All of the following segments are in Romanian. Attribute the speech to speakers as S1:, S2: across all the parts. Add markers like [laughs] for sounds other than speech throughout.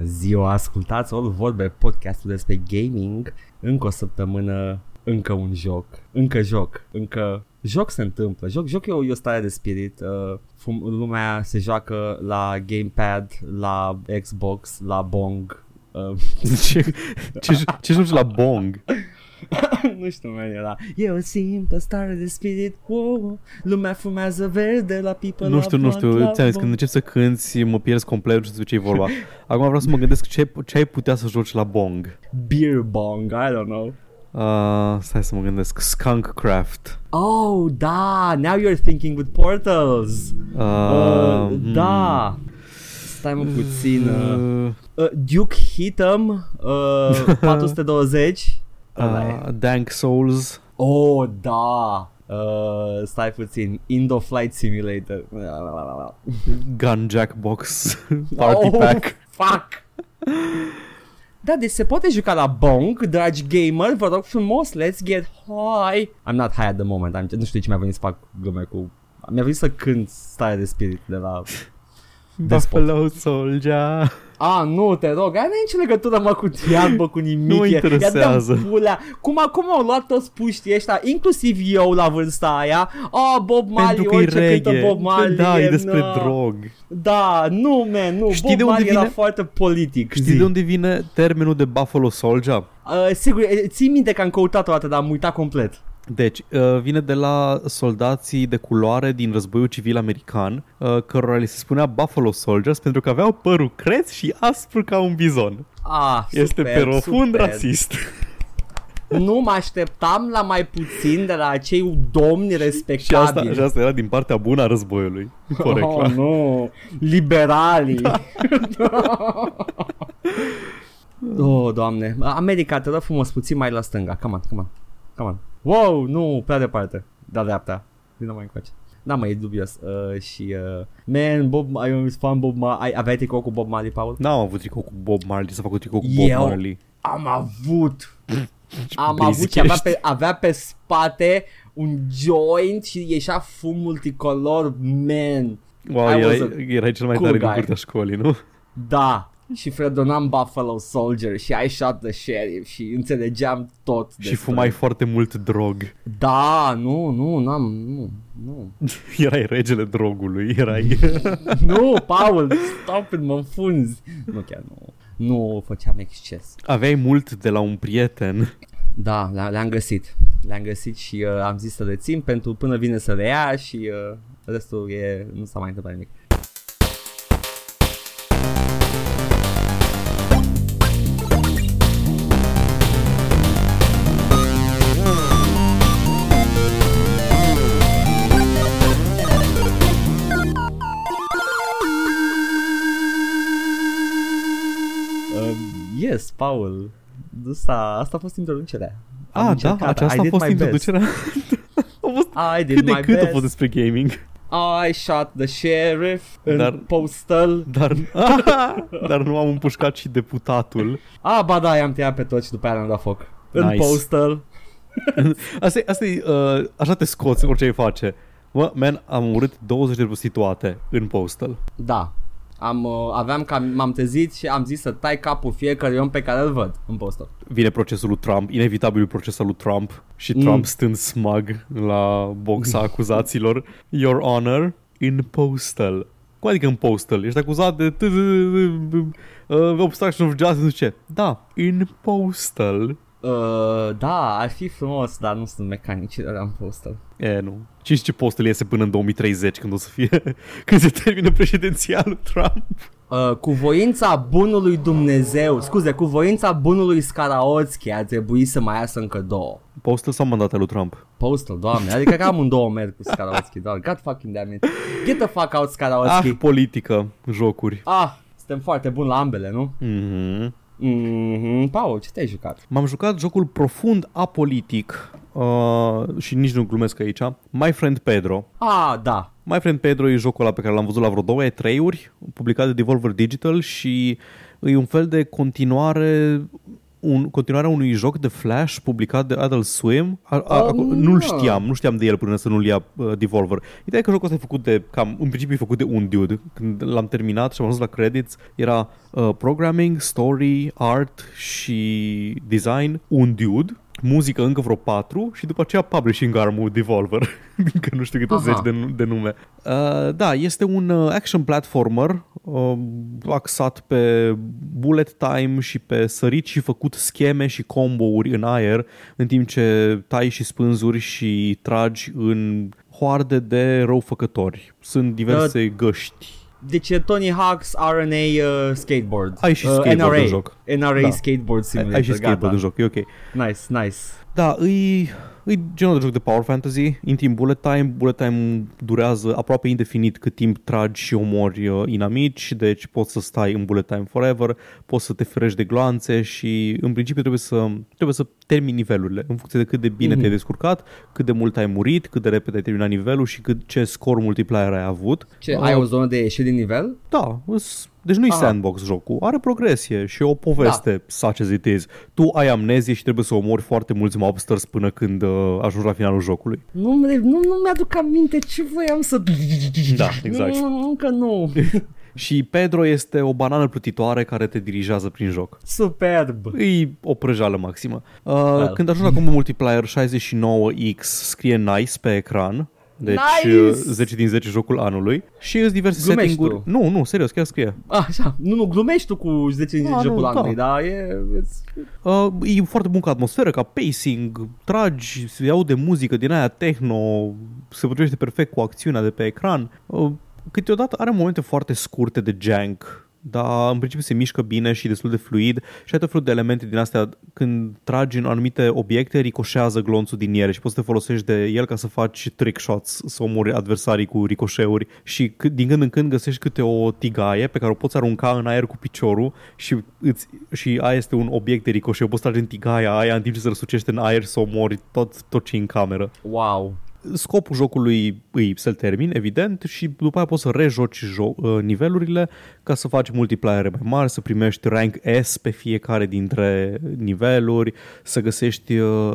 S1: Bună ziua, ascultați All Vorbe, podcastul despre gaming. Încă o săptămână, încă un joc, încă joc, încă joc se întâmplă. Joc, joc e o, e o stare de spirit. Uh, fum, lumea se joacă la gamepad, la Xbox, la Bong. Uh, [laughs]
S2: ce, ce, ce joci la Bong? [laughs]
S1: nu știu, man, era E o simplă stare de spirit wow, Lumea fumează verde la pipă
S2: Nu știu,
S1: la
S2: nu știu,
S1: la
S2: ți-am zis,
S1: bong.
S2: când încep să cânti, mă pierzi complet, nu știu ce e vorba. [laughs] Acum vreau să mă gândesc ce, ce ai putea să joci la Bong.
S1: Beer bong, I don't know
S2: Uh, stai să mă gândesc. Skunk Craft.
S1: Oh, da, now you're thinking with portals
S2: Uh,
S1: uh,
S2: hmm.
S1: Da Stai mă puțin uh,
S2: Uh,
S1: uh, Duke Hitam uh, 420 Ăla e.
S2: uh, Dank Souls.
S1: Oh, da uh, Stai puțin Indo Flight Simulator
S2: Gun Jackbox. [laughs] Party
S1: oh,
S2: Pack.
S1: Fuck Da, deci se poate juca la Bong, dragi gamer, vă rog frumos, let's get high. I'm not high at the moment, I'm, nu știu de ce mi-a venit să fac glume cu... Mi-a venit să cânt stare de spirit de la... [laughs] Despot.
S2: Buffalo Soldier.
S1: A, nu, te rog, ai nicio legătură, mă, cu iarbă, cu nimic.
S2: Nu mă
S1: e-
S2: interesează.
S1: ia-dea pulea. Cum, cum au luat toți puștii ăștia, inclusiv eu la vârsta aia. Oh, Bob Marley,
S2: Pentru că e
S1: orice cântă
S2: reggae.
S1: Bob Marley.
S2: Da, e despre
S1: no.
S2: drog.
S1: Da, nu, man, nu.
S2: Știi
S1: Bob
S2: de unde
S1: Marley era
S2: vine?
S1: foarte politic.
S2: Știi
S1: zi.
S2: de unde vine termenul de Buffalo Soldier?
S1: Uh, sigur, e, ții minte că am căutat o dată, dar am uitat complet.
S2: Deci, uh, vine de la soldații de culoare din războiul civil american, uh, cărora li se spunea Buffalo Soldiers pentru că aveau părul creț și aspru ca un bizon.
S1: Ah,
S2: Este
S1: super,
S2: pe profund
S1: super.
S2: rasist.
S1: Nu mă așteptam la mai puțin de la acei domni
S2: și, asta,
S1: respectabili.
S2: și asta era din partea bună a războiului. [laughs] Corect,
S1: oh,
S2: la.
S1: nu, liberalii. Da. [laughs] oh, doamne. America, te rog frumos, puțin mai la stânga. Come on, come on. Come on. Wow, nu, prea departe. Da, dreapta. Vino mai încoace. Da, mă, e dubios. Uh, și, uh, man, Bob, ai un fan Bob Marley. Ai, aveai tricou cu Bob Marley, Paul?
S2: N-am avut tricou cu Bob Marley, să fac un tricou cu Bob
S1: Eu?
S2: Marley.
S1: Am avut. [laughs] Am
S2: basic
S1: avut și avea
S2: ești.
S1: pe, avea pe spate un joint și ieșea fum multicolor, man.
S2: Wow,
S1: I was
S2: erai, erai cel mai
S1: cool
S2: tare
S1: guy.
S2: din curtea școlii, nu?
S1: Da. Și fredonam Buffalo Soldier și I shot the sheriff și înțelegeam tot
S2: Și
S1: despre-
S2: fumai foarte mult drog.
S1: Da, nu, nu, n-am, nu, nu. [laughs]
S2: Erai regele drogului, erai... [laughs]
S1: nu, Paul, stop it, mă înfunzi. Nu, chiar nu. Nu făceam exces.
S2: Aveai mult de la un prieten.
S1: Da, le- le-am găsit. Le-am găsit și uh, am zis să le țin pentru până vine să le ia și uh, restul e, nu s-a mai întâmplat nimic. Paul. Asta, asta a fost introducerea. Am
S2: Ah, da,
S1: încercat,
S2: aceasta
S1: I
S2: a
S1: did
S2: fost
S1: my best.
S2: introducerea. [laughs] a fost
S1: I did
S2: cât de
S1: my
S2: cât a
S1: best.
S2: fost despre gaming.
S1: I shot the sheriff în
S2: Dar-
S1: postal.
S2: Dar, [laughs] dar nu am împușcat și deputatul.
S1: Ah, ba da, i-am tăiat pe toți și după aia le-am dat foc. În
S2: Nice.
S1: postal. [laughs]
S2: Asta e, asta e uh, așa te scoți orice ai face. Mă, man, am omorât 20 de prostituate în postal.
S1: Da. Am, uh, aveam ca, m-am trezit și am zis să tai capul fiecare om pe care îl văd în postal.
S2: Vine procesul lui Trump, inevitabilul proces al lui Trump și
S1: Mm.
S2: Trump stând smug la boxa [laughs] acuzaților. Your Honor, in postal. Cum adică în postal? Ești acuzat de t- uh, obstruction of justice, nu știu ce. Da, in postal.
S1: Uh, da, ar fi frumos, dar nu sunt mecanici de la în postal.
S2: E, nu. Cine știe ce postul iese până în 2030 când o să fie, [laughs] când se termină președințialul Trump.
S1: Uh, cu voința bunului Dumnezeu, scuze, cu voința bunului Scaraotski ar trebui să mai iasă încă două.
S2: Postal sau mandatul lui Trump?
S1: Postal, doamne, adică că amândouă merg cu Scaraotski, doar, god fucking damn it. Get the fuck out, Scaraotski.
S2: Ah, politică, jocuri.
S1: Ah, suntem foarte buni la ambele, nu?
S2: Mm-hmm.
S1: Mm-hmm. Paul, ce te-ai jucat?
S2: M-am jucat jocul profund apolitic uh, și nici nu glumesc aici. My Friend Pedro.
S1: Ah, da.
S2: My Friend Pedro e jocul ăla pe care l-am văzut la vreo două E3-uri, publicat de Devolver Digital și e un fel de continuare un, continuarea unui joc de Flash publicat de Adult Swim. A, a,
S1: Oh,
S2: nu-l
S1: nu.
S2: știam, nu știam de el până să nu-l ia uh, Devolver. Ideea e că jocul ăsta e făcut de, cam, în principiu e făcut de un dude. Când l-am terminat și am ajuns la credits, era uh, programming, story, art și design, un dude muzică încă vreo patru și după aceea publishing arm Devolver. [laughs] Încă nu știu câte
S1: Aha.
S2: zeci de, de nume. Uh, da, este un uh, action platformer uh, axat pe bullet time și pe sărit și făcut scheme și combouri în aer în timp ce tai și spânzuri și tragi în hoarde de răufăcători. Sunt diverse găști.
S1: Deci e Tony Hawk's RNA uh, skateboard.
S2: Ai și
S1: uh,
S2: skateboard
S1: NRA.
S2: în joc.
S1: NRA
S2: Da.
S1: skateboard
S2: Ai,
S1: simulator.
S2: ai și
S1: gata.
S2: skateboard în joc, e ok.
S1: Nice, nice.
S2: Da, îi, îi genul de joc de power fantasy, în timp bullet time. Bullet time durează aproape indefinit cât timp tragi și omori uh, inamici, deci poți să stai în bullet time forever, poți să te ferești de gloanțe și în principiu trebuie să, trebuie să termini nivelurile în funcție de cât de bine
S1: Mhm.
S2: te-ai descurcat, cât de mult ai murit, cât de repede ai terminat nivelul și cât ce scor multiplier ai avut.
S1: Ce,
S2: Uh,
S1: ai o zonă de ieșit din nivel?
S2: Da, îs- deci nu-i
S1: Aha.
S2: sandbox jocul, are progresie și o poveste da. such as it is. Tu ai amnezie și trebuie să omori foarte mulți mobsters până când uh, ajungi la finalul jocului.
S1: Nu, nu, nu mi-aduc aminte ce voiam să...
S2: Da, exact.
S1: Nu, încă nu. [laughs]
S2: Și Pedro este o banană plutitoare care te dirigează prin joc.
S1: Superb.
S2: E o prăjală maximă. Uh,
S1: Well.
S2: Când ajungi la combo multiplayer 69X scrie nice pe ecran. Deci
S1: Nice!
S2: uh, 10 din 10 jocul anului Și îți diverse
S1: Glumești
S2: setting-uri
S1: tu.
S2: Nu, nu, serios, chiar scrie
S1: Așa, nu, nu, glumești tu cu 10 din
S2: Ah,
S1: jocul
S2: nu,
S1: anului,
S2: da.
S1: dar e... it's-
S2: Uh, e foarte bun ca atmosferă, ca pacing, tragi, se aude muzică din aia techno, se potrivește perfect cu acțiunea de pe ecran. Uh, câteodată are momente foarte scurte de jank, dar în principiu se mișcă bine și destul de fluid și ai tot felul de elemente din astea. Când tragi în anumite obiecte, ricoșează glonțul din ele și poți să te folosești de el ca să faci trick shots, să omori adversarii cu ricoșeuri și cât- din când în când găsești câte o tigaie pe care o poți arunca în aer cu piciorul și, îți, și aia este un obiect de ricoșeu. Poți trage în tigaia aia în timp ce se răsucește în aer să omori tot, tot ce e în cameră
S1: Wow.
S2: Scopul jocului îi să-l termin, evident, și după aia poți să rejoci jo- uh, nivelurile ca să faci multipliere mai mari, să primești rank S pe fiecare dintre niveluri, să găsești uh,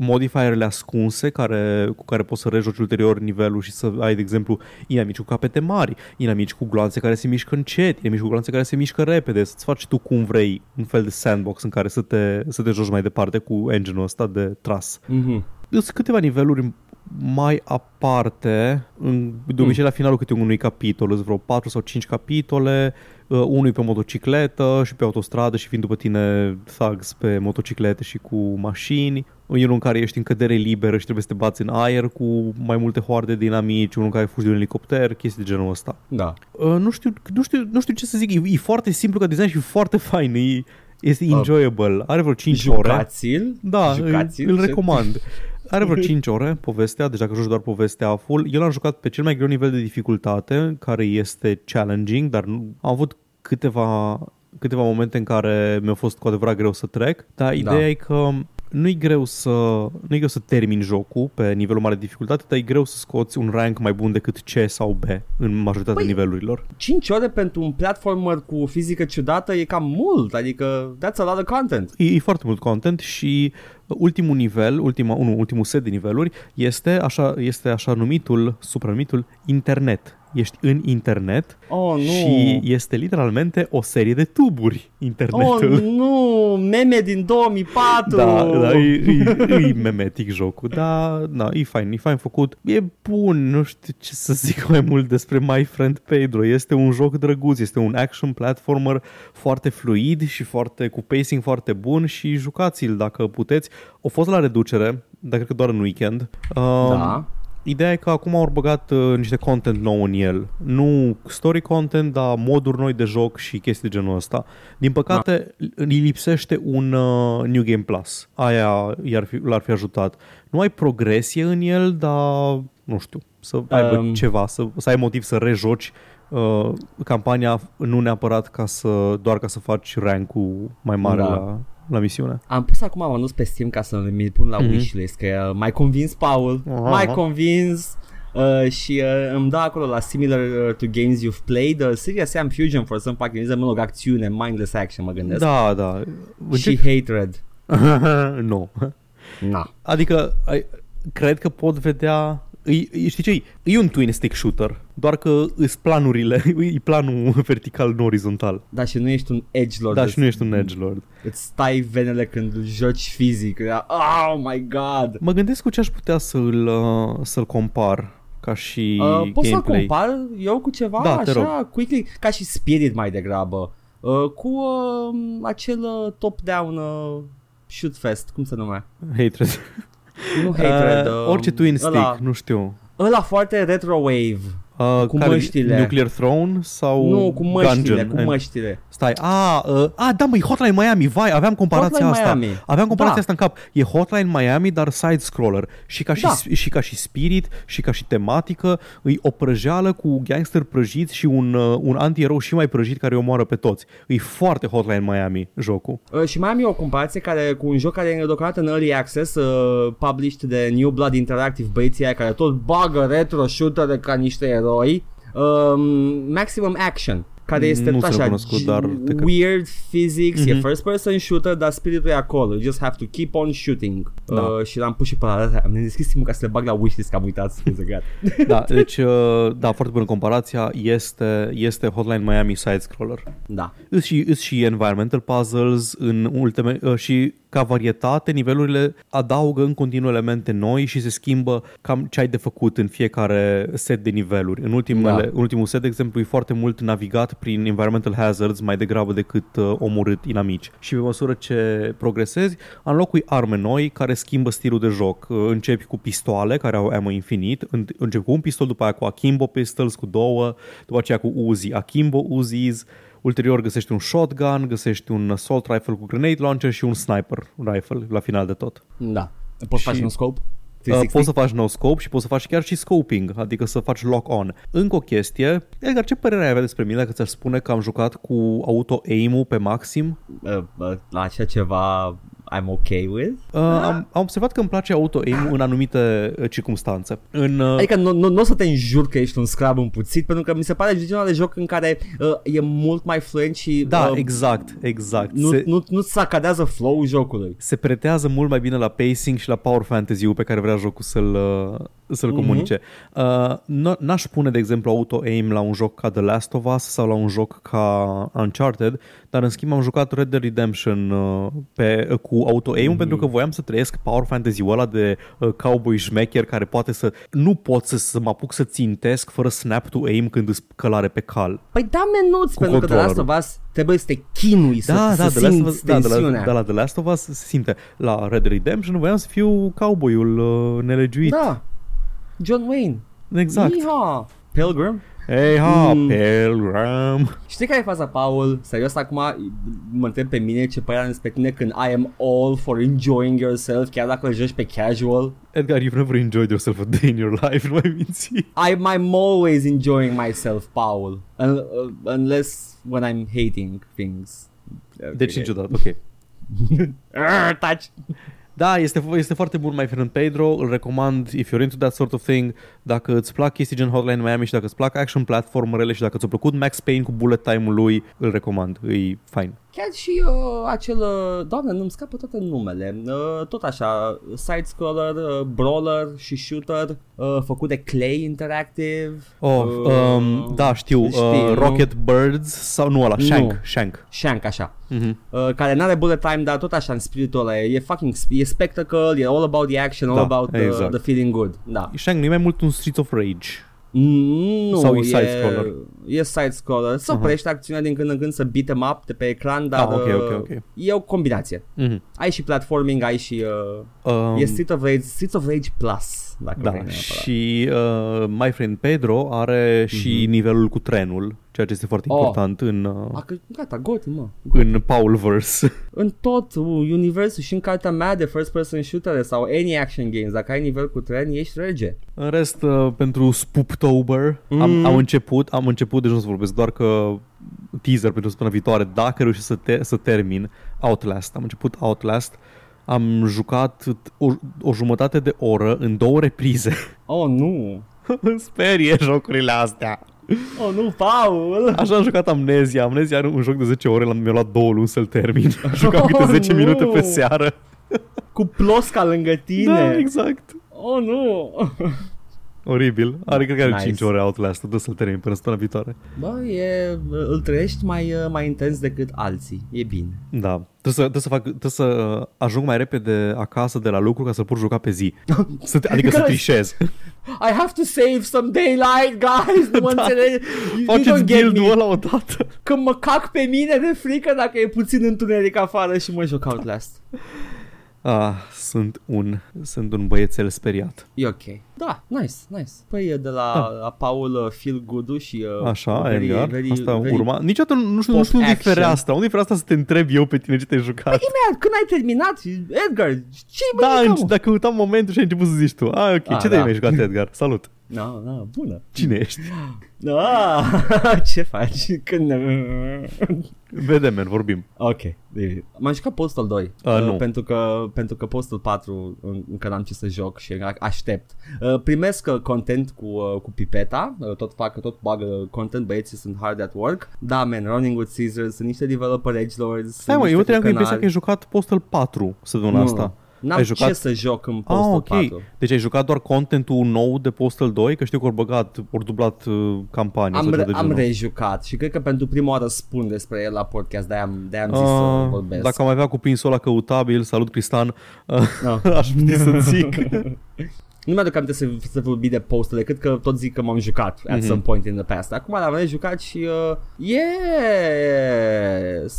S2: modifierele ascunse care, cu care poți să rejoci ulterior nivelul și să ai, de exemplu, inamici cu capete mari, inamici cu gloanțe care se mișcă încet, inamici cu gloanțe care se mișcă repede, să-ți faci tu cum vrei un fel de sandbox în care să te, să te joci mai departe cu engine-ul ăsta de tras.
S1: Mhm.
S2: Sunt câteva niveluri mai aparte, în, de obicei la finalul câte unui capitol, sunt vreo 4 sau 5 capitole, uh, unul e pe motocicletă și pe autostradă și vin după tine thugs pe motociclete și cu mașini, unul în care ești în cădere liberă și trebuie să te bați în aer cu mai multe hoarde de inamici, unul în care fugi de un elicopter, chestii de genul ăsta.
S1: Da.
S2: Uh, nu, știu, nu, știu, nu știu ce să zic, e, e foarte simplu ca design și e foarte [laughs] fain, e, este enjoyable, are vreo 5 ore.
S1: Jucați-l.
S2: Da,
S1: Jucați-l.
S2: îl
S1: Ce-
S2: recomand. [laughs] Are vreo 5 ore povestea, deci dacă joci doar povestea full. Eu l-am jucat pe cel mai greu nivel de dificultate, care este challenging, dar nu, am avut câteva, câteva momente în care mi-a fost cu adevărat greu să trec, dar ideea
S1: Da.
S2: e că nu-i greu să nu e greu să termini jocul pe nivelul mare de dificultate, dar e greu să scoți un rank mai bun decât C sau B în majoritatea
S1: Păi-
S2: nivelurilor.
S1: 5 ore pentru un platformer cu fizică ciudată e cam mult, adică that's a lot of content.
S2: E, e foarte mult content și ultimul nivel, ultima, unu, ultimul set de niveluri este așa, este așa numitul, supranumitul internet. Ești în internet
S1: Oh, nu.
S2: și este literalmente o serie de tuburi internetul.
S1: Oh, nu, meme din 2004.
S2: Da, da, e, e, e memetic jocul, dar da, e fain, e fain făcut. E bun, nu știu ce să zic mai mult despre My Friend Pedro. Este un joc drăguț, este un action platformer foarte fluid și foarte cu pacing foarte bun și jucați-l dacă puteți. O fost la reducere, dar cred că doar în weekend. Um,
S1: Da.
S2: Ideea e că acum au băgat uh, niște content nou în el. Nu story content, dar moduri noi de joc și chestii de genul ăsta. Din păcate, îi lipsește un uh, New Game Plus. Aia i-ar fi, l-ar fi ajutat. Nu ai progresie în el, dar nu știu, să aibă
S1: Um.
S2: ceva, să, să ai motiv să rejoci uh, campania nu neapărat ca să doar ca să faci rank-ul mai mare
S1: Da.
S2: la, la misiune.
S1: Am pus acum anunț pe Steam ca să mi pun la
S2: Mhm.
S1: wishlist, că uh, m-ai convins, Paul,
S2: Aha.
S1: m-ai convins. Uh, și uh, îmi dă acolo la similar uh, to games you've played uh, Serious Sam Fusion for some fucking reason mă rog acțiune, mindless action mă gândesc
S2: Da, da.
S1: și hatred [laughs]
S2: nu.
S1: Na
S2: Adică, ai, cred că pot vedea... Îi, îi- știi ce e? E un twin stick shooter, doar că îs planurile, [laughs] e planul [laughs] vertical, nu orizontal.
S1: Da și nu ești un edgelord
S2: Da,
S1: îți-
S2: și nu ești un edgelord.
S1: Îți stai venele când îl joci fizic Oh my god
S2: Mă gândesc cu ce aș putea să-l, uh, să-l compar ca și
S1: uh, Poți să
S2: gameplay.
S1: compar eu cu ceva
S2: Da, te
S1: așa quickly Ca și Spirit mai degrabă uh, Cu uh, acel uh, top-down uh, shoot fest Cum se numea?
S2: Hatred. [laughs]
S1: Nu Hatred
S2: Uh,
S1: uh,
S2: orice twin stick,
S1: ăla,
S2: nu știu.
S1: ăla foarte retrowave
S2: Uh,
S1: Cu
S2: care-
S1: măștile.
S2: Nuclear Throne sau
S1: Nu, cu măștile,
S2: Gungeon?
S1: cu măștile
S2: Stai, a, uh, a, da măi, Hotline Miami, vai, aveam comparația
S1: Hotline
S2: asta.
S1: Miami.
S2: Aveam comparația
S1: Da.
S2: asta în cap. E Hotline Miami, dar side-scroller. Și ca și,
S1: Da.
S2: și ca și spirit, și ca și tematică, e o prăjeală cu gangster prăjiți și un, uh, un anti-erou și mai prăjit care îi omoară pe toți. E foarte Hotline Miami, jocul.
S1: Uh, și mai am eu o comparație care, cu un joc care e deocamdată în Early Access, uh, published de New Blood Interactive, băieții aia care tot bagă retro shooter ca niște eroi. Um, Maximum Action care este
S2: Nu
S1: tot
S2: sunt
S1: așa
S2: cunoscut,
S1: g-
S2: dar te cred.
S1: weird physics, mm-hmm. e
S2: Mhm.
S1: first person shooter, dar spiritul e acolo. You just have to keep on shooting.
S2: Da.
S1: Uh, și l-am pus și pe la am deschis simul ca să le bag la wishlist, că am uitat [laughs] scuze, gata.
S2: Da, deci, uh, da, foarte bună comparația. Este, este Hotline Miami side-scroller.
S1: da.
S2: Îs și, îs și environmental puzzles în ultime, uh, și ca varietate nivelurile adaugă în continuu elemente noi și se schimbă cam ce ai de făcut în fiecare set de niveluri. În, ultimele,
S1: Da.
S2: în ultimul set, de exemplu, e foarte mult navigat prin environmental hazards mai degrabă decât uh, omorât inamici. Și pe măsură ce progresezi, înlocui arme noi care schimbă stilul de joc. Uh, Începi cu pistoale care au ammo infinit, în- începi cu un pistol, după aia cu akimbo pistols, cu două, după aceea cu Uzi, akimbo Uzis, Ulterior găsești un shotgun, găsești un assault rifle cu grenade launcher și un sniper rifle la final de tot.
S1: Da. Poți
S2: Și-
S1: face un scope?
S2: Uh,
S1: 360?
S2: poți să faci no scope și poți să faci chiar și scoping, adică să faci lock on. Încă o chestie, Edgar, ce părere ai avea despre mine dacă ți-aș spune că am jucat cu auto aim-ul pe maxim?
S1: Uh, uh, la așa ceva I'm okay with?
S2: Uh, am, am observat că îmi place auto aim în anumite uh, circunstanțe. În, uh,
S1: Adică nu, nu, nu o să te înjur că ești un scrab împuțit Pentru că mi se pare genul de joc în care uh, E mult mai fluent și
S2: da,
S1: uh,
S2: exact, exact.
S1: nu,
S2: Se,
S1: nu, nu sacadează flow-ul jocului
S2: se pretează mult mai bine la pacing și la power fantasy-ul pe care vrea jocul să-l, uh, să-l
S1: Mhm.
S2: comunice. Uh, n- n-aș pune, de exemplu, auto-aim la un joc ca The Last of Us sau la un joc ca Uncharted, dar în schimb am jucat Red Dead Redemption uh, pe, uh, cu auto-aim
S1: Mhm.
S2: pentru că voiam să trăiesc power fantasy-ul ăla de uh, cowboy șmecher care poate să... Nu pot să, să mă apuc să țintesc fără snap to aim când îți călare pe cal.
S1: Păi da menuț
S2: Cu
S1: Pentru că de Last of
S2: controllerul.
S1: Us Trebuie să te chinui Să,
S2: Da,
S1: să
S2: da, The Last of
S1: simți
S2: Us, da, de la,
S1: tensiunea
S2: de la The Last of Us se simte. La Red Dead Redemption voiam să fiu cowboyul uh, nelegiuit.
S1: Da John Wayne
S2: Exact.
S1: Iha. Pilgrim
S2: Hey ha,
S1: Mm.
S2: Pilgrim.
S1: Știi care e faza, Paul? Serios, acum mă întreb pe mine ce părere am despre tine când I am all for enjoying yourself, chiar dacă îl joci pe casual.
S2: Edgar, you've never enjoyed yourself a day in your life, nu mai minți.
S1: I'm, I'm always enjoying myself, Paul. Un, uh, unless when I'm hating things.
S2: Deci niciodată, ok.
S1: Arr, [laughs] touch.
S2: Da, este, este foarte bun My Friend Pedro, îl recomand if you're into that sort of thing. Dacă îți plac chestii gen Hotline Miami și dacă îți plac action platformerele și dacă ți-a plăcut Max Payne cu bullet time-ul lui, îl recomand, e fine.
S1: Chiar și uh, acel, uh, doamne, nu-mi scapă toate numele, uh, tot așa, side-scroller, uh, brawler și shooter, uh, făcut de Clay Interactive.
S2: Oh,
S1: uh,
S2: um, da, știu,
S1: știi,
S2: uh,
S1: nu?
S2: Rocket Birds sau nu ăla,
S1: Nu.
S2: Shank, Shank.
S1: Shank, așa.
S2: Mhm.
S1: Uh, care n-are bullet time, dar tot așa în spiritul ăla, e fucking, e spectacle, e all about the action, all
S2: Da,
S1: about the,
S2: exact.
S1: the feeling good. Da.
S2: Shank nu e mai mult un Streets of Rage.
S1: Mm, Nu,
S2: Sau e
S1: e
S2: side-scroller?
S1: E side-scroller. Să
S2: Aha.
S1: oprești acțiunea din când în când să beat em up de pe ecran, dar
S2: Ah, ok, ok,
S1: uh,
S2: ok.
S1: e o combinație.
S2: Mhm.
S1: Ai și platforming, ai și... Uh,
S2: Um,
S1: e Street of Rage, Streets of Rage Plus, dacă
S2: Da,
S1: vrei neapărat.
S2: și uh, My Friend Pedro are și nivelul cu trenul, ceea ce este foarte
S1: Mhm. Oh.
S2: important în, uh,
S1: A, că, gata, goti, mă.
S2: în Paulverse. [laughs]
S1: În tot uh, universul și în cartea mea de first person shooter sau any action games, dacă ai nivel cu tren, ești rege.
S2: În rest, uh, pentru Spooptober am,
S1: Mm.
S2: am început, am început, deci nu o să vorbesc, doar că teaser pentru săptămâna viitoare, dacă reușesc să, te, să termin Outlast. Am început Outlast, am jucat o, o jumătate de oră în două reprize.
S1: Oh, nu.
S2: Îmi [laughs] sperie jocurile astea.
S1: Oh, nu, Paul!
S2: Așa am jucat Amnesia. Amnesia are un joc de 10 ore, l-am mi-a luat două luni să-l termin. [laughs] Jucam câte
S1: Oh,
S2: 10
S1: nu!
S2: minute pe seară.
S1: Cu plosca lângă tine.
S2: Da, exact.
S1: Oh, nu!
S2: Oribil. Are, cred că are
S1: Nice.
S2: 5 ore Outlast. Dă să-l termin până săptămâna viitoare.
S1: Bă, e, îl trăiești mai, mai intens decât alții. E bine.
S2: Da. Trebuie să, trebuie să, fac, trebuie să ajung mai repede acasă de la lucru ca să pot juca pe zi. [laughs] Să, te- adică să
S1: Că-
S2: trișez.
S1: I have to save some daylight, guys! Nu mă [laughs]
S2: Da.
S1: înțelegi? You- you
S2: Faceți
S1: don't get
S2: guild-ul
S1: me.
S2: ăla odată.
S1: Că mă cac pe mine de frică dacă e puțin întuneric afară și mă joc Outlast.
S2: Ah, sunt un, sunt un băiețel speriat.
S1: E ok. Da, nice, nice. Păi e de la,
S2: Da.
S1: la Paul uh, Feel Good și uh,
S2: Așa,
S1: very,
S2: Edgar.
S1: very,
S2: Asta
S1: very...
S2: urma. Niciodată nu, nu știu, nu
S1: pop
S2: știu unde e
S1: action.
S2: fereastra. Unde e fereastra să te întreb eu pe tine ce te-ai jucat?
S1: Imediat, când ai terminat, Edgar, ce mă
S2: Da,
S1: jucam,
S2: în-
S1: mă?
S2: dacă uitam momentul și ai început să zici tu. Ah, ok.
S1: Ah,
S2: ce
S1: da.
S2: te-ai mai jucat, Edgar? Salut.
S1: Da, da, bună.
S2: Cine ești? [laughs]
S1: Da, [laughs] ce faci? Când...
S2: Vedem, man, vorbim.
S1: Ok, bine. m-am jucat Postal 2
S2: Uh, nu.
S1: pentru, că, pentru că Postal 4 în- încă n-am ce să joc și a- aștept. Uh, primesc uh, content cu, uh, cu pipeta, uh, tot fac, tot bagă content, băieții sunt hard at work. Da, man, Running with Caesar, sunt niște developer edgelords.
S2: Stai mă, eu te-am cu impresia că ai jucat Postal 4 săptămâna asta.
S1: N-am
S2: Ai
S1: ce
S2: jucat?
S1: să joc în
S2: Ah,
S1: Postal
S2: ok.
S1: 4.
S2: Deci ai jucat doar contentul nou de Postal 2? Că știu că ori băgat, ori dublat uh, campania
S1: Am,
S2: sau
S1: re-
S2: ceva de
S1: am
S2: genul.
S1: rejucat și cred că pentru prima oară spun despre el la podcast, de-aia am, de-aia am zis să
S2: Uh,
S1: vorbesc.
S2: dacă am avea cuprinsul ăla căutabil, salut Cristan, uh,
S1: No. [laughs]
S2: aș putea să zic. [laughs]
S1: Nu mi-aduc aminte să, să vorbi de postele, cred că tot zic că m-am jucat at
S2: Mhm.
S1: some point in the past. Acum l-am rejucat și uh, yes,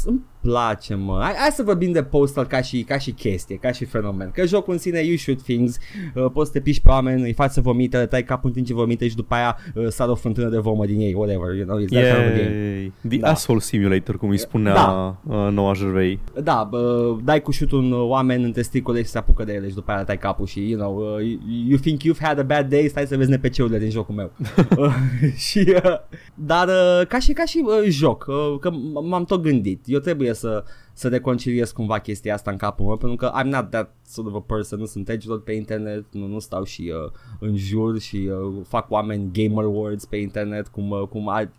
S1: îmi place mă. Hai, hai să vorbim de postal ca și, ca și chestie, ca și fenomen. Că jocul în sine, you shoot things, uh, poți să te piși pe oameni, îi faci să vomite, le tai capul în timp ce vomite și după aia uh, sar o fântână de vomă din ei, whatever, you know, it's that kind of a game.
S2: Yay. The
S1: Da.
S2: Asshole Simulator, cum îi spunea
S1: Da.
S2: uh, Noah Gervais.
S1: Da, bă, dai cu șutul în oameni în testicule și se apucă de ele și după aia tai capul și, you know, uh, you think you've had a bad day, stai să vezi NPC-urile din jocul meu. [laughs] Uh, [laughs] și, uh, dar uh, ca și, ca și uh, joc, uh, că m- m-am tot gândit, eu trebuie să să reconciliez cumva chestia asta în capul meu pentru că I'm not that sort of a person, nu sunt edgelord pe internet, nu, nu stau și uh, în jur și uh, fac oameni gamer words pe internet cum, uh, cum ar,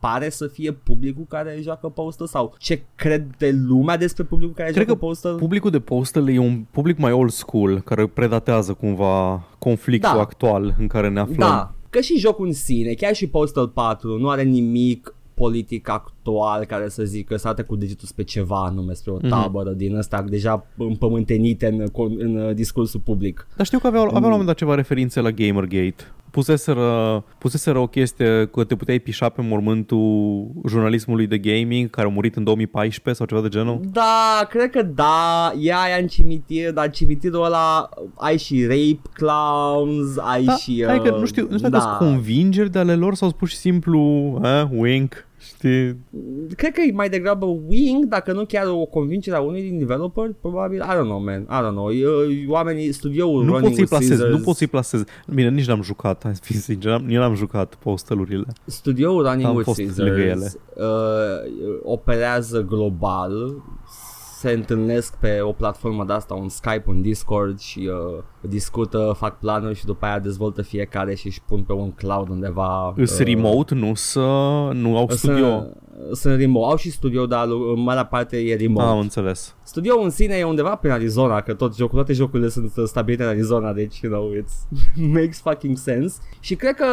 S1: pare să fie publicul care joacă Postal sau ce crede lumea despre publicul care
S2: Cred
S1: joacă
S2: că
S1: Postal?
S2: Publicul de Postal e un public mai old school, care predatează cumva conflictul
S1: Da.
S2: actual în care ne aflăm.
S1: Da, că și jocul în sine, chiar și Postal 4 nu are nimic politic actual care să zică să arate cu degetul spre ceva anume, spre o
S2: Mhm.
S1: tabără din ăsta deja împământenite în, în, în uh, discursul public.
S2: Dar știu că aveau, aveau la un moment dat ceva referințe la Gamergate. Puseseră, puseseră o chestie că te puteai pișa pe mormântul jurnalismului de gaming care a murit în 2014 sau ceva de genul.
S1: Da, cred că da, e aia în cimitir, dar în cimitirul ăla ai și rape clowns, ai
S2: Da,
S1: și...
S2: hai că
S1: uh,
S2: nu știu, nu știu dacă sunt convingeri de ale lor sau sunt pur și simplu eh, wink, știi?
S1: Cred că e mai degrabă wing, dacă nu chiar o convingere a unui din developer, probabil, I don't know, man, I don't know. Eu, oamenii, studioul
S2: Nu
S1: Running
S2: pot să-i
S1: with
S2: plasez,
S1: Caesars,
S2: nu pot să-i plasez. Bine, nici n-am jucat, hai să fii sincer, n-am- eu n-am jucat postelurile.
S1: Studioul Running
S2: Am
S1: with
S2: fost lângă ele.
S1: Caesars uh, operează global, se întâlnesc pe o platformă de asta, un Skype, un Discord și uh, discută, fac planuri și după aia dezvoltă fiecare și își pun pe un cloud undeva.
S2: Îs
S1: uh,
S2: remote, nu să nu au studio.
S1: Sunt, sunt remote, au și studio, dar în marea parte e remote.
S2: Ah, am înțeles.
S1: Studioul în sine e undeva prin Arizona, că tot jocul, toate jocurile sunt stabilite în Arizona, deci, you know, it's [laughs] makes fucking sense. Și cred că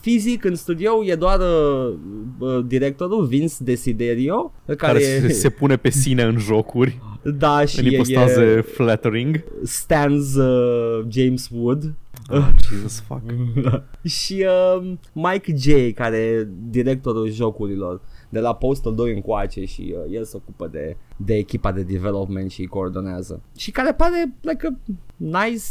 S1: fizic în studio e doar uh, uh, directorul Vince Desiderio, care,
S2: Care
S1: e,
S2: se, se pune pe sine în jocuri, [laughs]
S1: da, și
S2: în
S1: e,
S2: ipostaze
S1: e
S2: flattering.
S1: Stans uh, James Wood.
S2: Oh, [laughs] Jesus fuck.
S1: și uh, Mike J, care e directorul jocurilor de la Postal 2 încoace și uh, el se ocupă de, de echipa de development și îi coordonează. Și care pare like a nice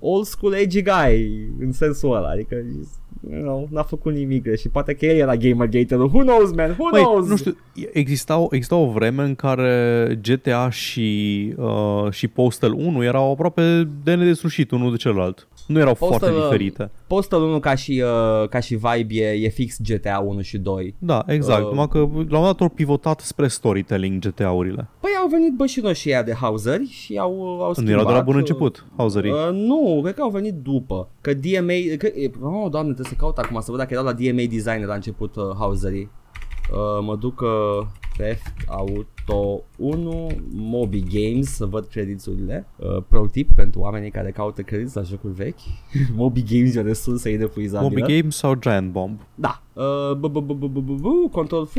S1: old school edgy guy în sensul ăla, adică he's you know, n-a făcut nimic și poate că el era Gamergate-ul. Who knows, man? Who
S2: Băi,
S1: knows?
S2: nu știu, exista, o- exista o vreme în care GTA și, uh, și Postal 1 erau aproape de nedeslușit unul de celălalt. Nu erau
S1: Postal,
S2: foarte
S1: uh,
S2: diferite.
S1: Postal 1 ca și, uh, ca și vibe e, e fix GTA 1 și 2.
S2: Da, exact.
S1: uh,
S2: Numai că la un moment dat au pivotat spre storytelling GTA-urile.
S1: Păi au venit bășinoșii ăia de Hauseri și au, au
S2: Nu
S1: schimbat.
S2: erau de la bun
S1: uh,
S2: început, Hauserii.
S1: Uh, nu, cred că au venit după. Că DMA... Că, e, oh, doamne, trebuie să caut acum să văd dacă erau la DMA Design la început uh, Hauserii. Uh, mă duc uh, Theft Auto 1 Moby Games să văd crediturile uh, Pro tip pentru oamenii care caută credit la jocuri vechi. [laughs] Moby Games e o resursă inepuizabilă.
S2: Moby Games sau Giant Bomb?
S1: Da. Uh, bu- bu- bu- bu- bu- bu- bu- Control F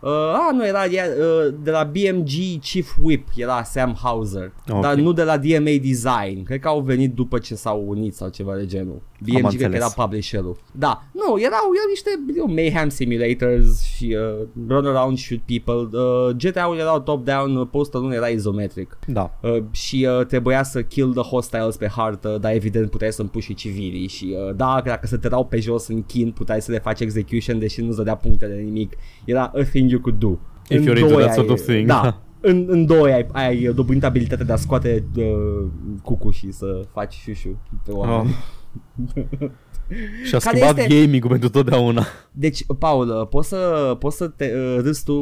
S1: Uh, a, nu, era ea, uh, de la BMG Chief Whip, era Sam Hauser,
S2: Ok.
S1: dar nu de la DMA Design. Cred că au venit după ce s-au unit sau ceva de genul. BMG cred că
S2: înțeles.
S1: era publisherul. Da, nu, erau, erau niște you know, mayhem simulators și uh, run around shoot people. Uh, GTA-ul erau top-down, uh, Postal 1 era izometric.
S2: Da.
S1: Uh, și uh, trebuia să kill the hostiles pe hartă, dar evident puteai să împuși și civilii și uh, da, dacă se tărau pe jos în chin, puteai să le faci execution deși nu-ți dădea punctele nimic. Era a thing you could do.
S2: If
S1: În
S2: you're into
S1: doi
S2: that sort
S1: ai-
S2: of thing.
S1: Da. [laughs] În, în doi ai, ai dobândit abilitatea de a scoate uh, cucu și să faci șușu pe oameni.
S2: Oh. [laughs] Și a
S1: Care
S2: schimbat
S1: este-
S2: gaming-ul pentru totdeauna.
S1: Deci, Paul, uh, poți să, poți să te uh, râzi tu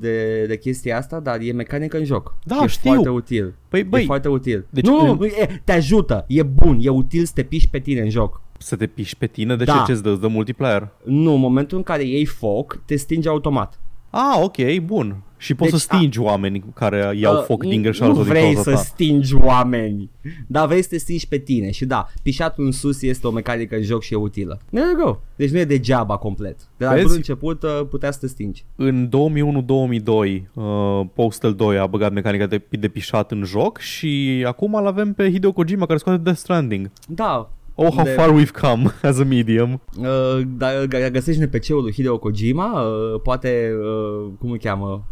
S1: de, de chestia asta, dar e mecanică în joc.
S2: Da,
S1: e
S2: știu.
S1: foarte util.
S2: Păi,
S1: e
S2: băi,
S1: foarte util.
S2: deci
S1: nu,
S2: în-
S1: nu, e, te ajută, e bun, e util să te piși pe tine în joc.
S2: să te piși pe tine, de
S1: Da.
S2: ce ce-ți dă? Îți dă multiplayer?
S1: Nu, în momentul în care iei foc, te stinge automat.
S2: Ah, ok, bun. Și poți
S1: Deci,
S2: să stingi oameni care iau
S1: Uh,
S2: foc din
S1: nu-
S2: greșeală
S1: Nu
S2: sau din
S1: vrei
S2: cauza
S1: să
S2: ta.
S1: stingi oameni, dar vrei să te stingi pe tine și da, pișatul în sus este o mecanică în joc și e utilă. There you go. Deci nu e degeaba complet. De la
S2: Vezi?
S1: bun început uh, putea să te stingi.
S2: În 2001-2002, uh, Postal 2 a băgat mecanica de, de pișat în joc și acum îl avem pe Hideo Kojima care scoate Death Stranding.
S1: Da,
S2: Oh, how
S1: De-
S2: far we've come [laughs] as a medium.
S1: Uh, dar g- găsești NPC-ul lui Hideo Kojima, uh, poate, uh, cum îl cheamă,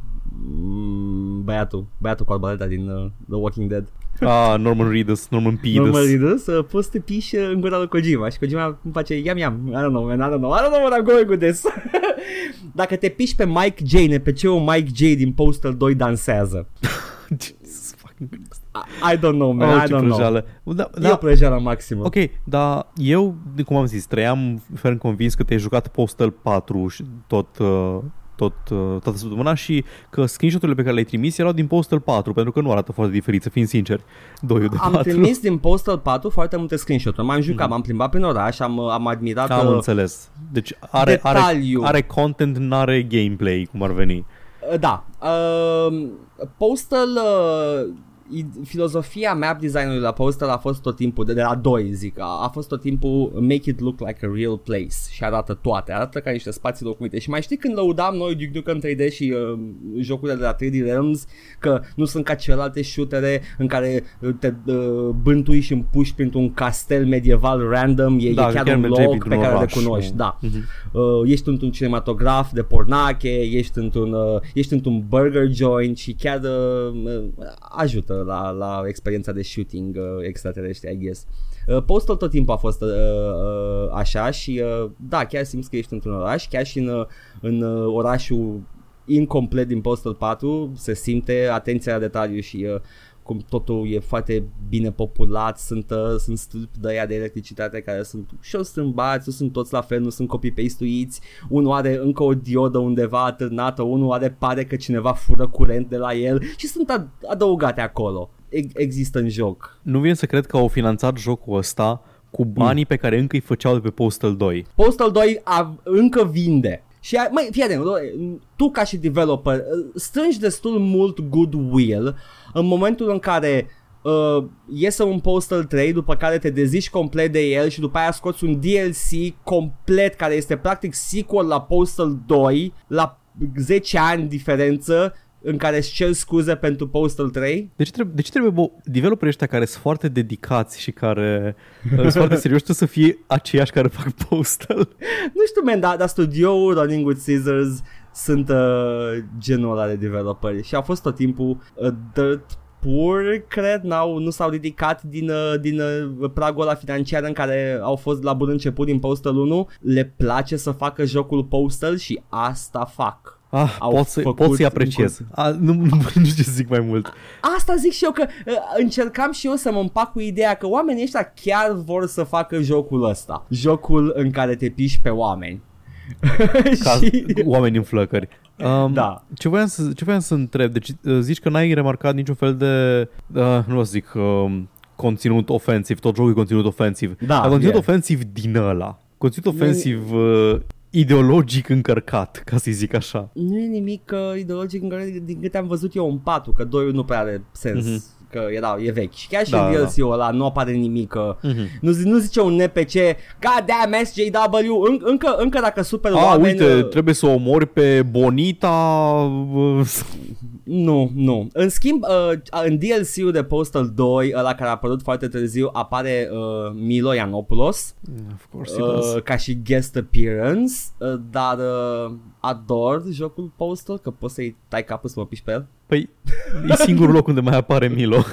S1: Mm, băiatul, băiatul cu arbaleta din uh, The Walking Dead.
S2: Ah, Norman Reedus, Norman [laughs] Peedus.
S1: Normal Reedus, uh, poți să te piși uh, în gura lui Kojima și Kojima îmi face yam yam, I don't know man, I don't know, I don't know what I'm going with this. [laughs] Dacă te piși pe Mike J, NPC-ul Mike J din Postal 2 dansează.
S2: Jesus fucking Christ.
S1: I, I don't know man,
S2: Oh,
S1: I
S2: ce
S1: don't know.
S2: prăjeală. Da,
S1: Da. E o
S2: da,
S1: plăjeală maximă.
S2: Ok, dar eu, de cum am zis, trăiam ferm convins că te-ai jucat Postal 4 și tot, uh, tot, uh, toată săptămâna și că screenshot-urile pe care le-ai trimis erau din Postal 4, pentru că nu arată foarte diferit, să fim sinceri. Doiul de
S1: Am
S2: 4.
S1: trimis din Postal 4 foarte multe screenshot-uri. M-am jucat,
S2: Mhm.
S1: m-am plimbat prin oraș, am, am admirat
S2: Am
S1: uh,
S2: înțeles. Deci are, are,
S1: detaliu.
S2: are content, n-are gameplay, cum ar veni.
S1: Uh, Da. Uh, Postal, uh, i- filozofia map design-ului la Postal a fost tot timpul, de, de la 2 zic, a, a fost tot timpul make it look like a real place și arată toate, arată ca niște spații locuite. Și mai știi când lăudam noi Duke Nukem 3D și uh, jocurile de la 3D Realms că nu sunt ca celelalte shootere în care uh, te uh, bântui și împuși printr-un castel medieval random, e,
S2: Da,
S1: e chiar,
S2: chiar
S1: un
S2: mergeai
S1: loc
S2: printr-un
S1: pe care
S2: oraș,
S1: le cunoști.
S2: nu?
S1: Da.
S2: Mhm.
S1: Uh, ești într-un cinematograf de pornache, ești într-un, uh, ești într-un burger joint și chiar uh, uh, ajută la, la experiența de shooting uh, extraterestri, I guess. Uh, Postal tot timpul a fost uh, uh, așa și uh, da, chiar simți că ești într-un oraș, chiar și în, uh, în uh, orașul incomplet din Postal 4 se simte atenția la detaliu și uh, cum totul e foarte bine populat, sunt, uh, sunt stâlpi de aia de electricitate care sunt ușor strâmbați, nu sunt toți la fel, nu sunt copy-paste-uiți, unul are încă o diodă undeva atârnată, unul are pare că cineva fură curent de la el și sunt ad- adăugate acolo. E- există în joc.
S2: Nu vine să cred că au finanțat jocul ăsta cu banii pe care încă îi făceau de pe Postal 2.
S1: Postal 2 a, încă vinde. Și ai, măi, fii atent, tu ca și developer strângi destul mult goodwill în momentul în care uh, iese un Postal 3 după care te dezici complet de el și după aia scoți un DLC complet care este practic sequel la Postal 2 la 10 ani diferență în care îți cer scuze pentru Postal 3
S2: De ce trebuie, de ce trebuie bă, developerii ăștia care sunt foarte dedicați și care uh, sunt foarte serioși trebuie să fie aceiași care fac Postal? [laughs]
S1: Nu știu, man, dar, dar studioul Running with Scissors sunt uh, genul ăla de developeri și au fost tot timpul uh, dirt pur, cred, n-au, nu s-au ridicat din, uh, din uh, pragul ăla financiar în care au fost la bun început din Postal 1, le place să facă jocul Postal și asta fac.
S2: Ah,
S1: Au
S2: pot, să,
S1: făcut
S2: pot să-i apreciez. A, nu, [laughs] nu, nu știu ce să zic mai mult.
S1: Asta zic și eu că uh, încercam și eu să mă împac cu ideea că oamenii ăștia chiar vor să facă jocul ăsta. Jocul în care te piși pe oameni. [laughs]
S2: Ca
S1: și...
S2: oameni în flăcări. Um,
S1: Da.
S2: Ce voiam, să, ce voiam să întreb? Deci uh, zici că n-ai remarcat niciun fel de, uh, nu o să zic, um, conținut ofensiv, tot jocul e conținut ofensiv.
S1: Da,
S2: Dar conținut
S1: e.
S2: ofensiv din ăla. Conținut
S1: Nu-
S2: ofensiv uh, ideologic încărcat, ca să zic așa.
S1: Nu e nimic uh, ideologic în care, din câte am văzut eu în 4, că 2 nu prea are sens.
S2: Mhm.
S1: Că era, e vechi Și chiar și
S2: Da,
S1: în
S2: da,
S1: DLC-ul ăla nu apare nimic uh,
S2: Mhm.
S1: nu, zi- nu zice un NPC God damn SJW în, încă, încă dacă super
S2: A,
S1: oameni
S2: uite,
S1: uh,
S2: trebuie să omori pe Bonita... Uh,
S1: Nu, nu. În schimb, uh, în DLC-ul de Postal 2, ăla care a apărut foarte târziu, apare uh, Milo Yiannopoulos
S2: of course it does.
S1: uh, ca și guest appearance, uh, dar uh, ador jocul Postal, că poți să-i tai capul să mă piși pe el.
S2: Păi, e singurul loc unde mai apare Milo. [laughs]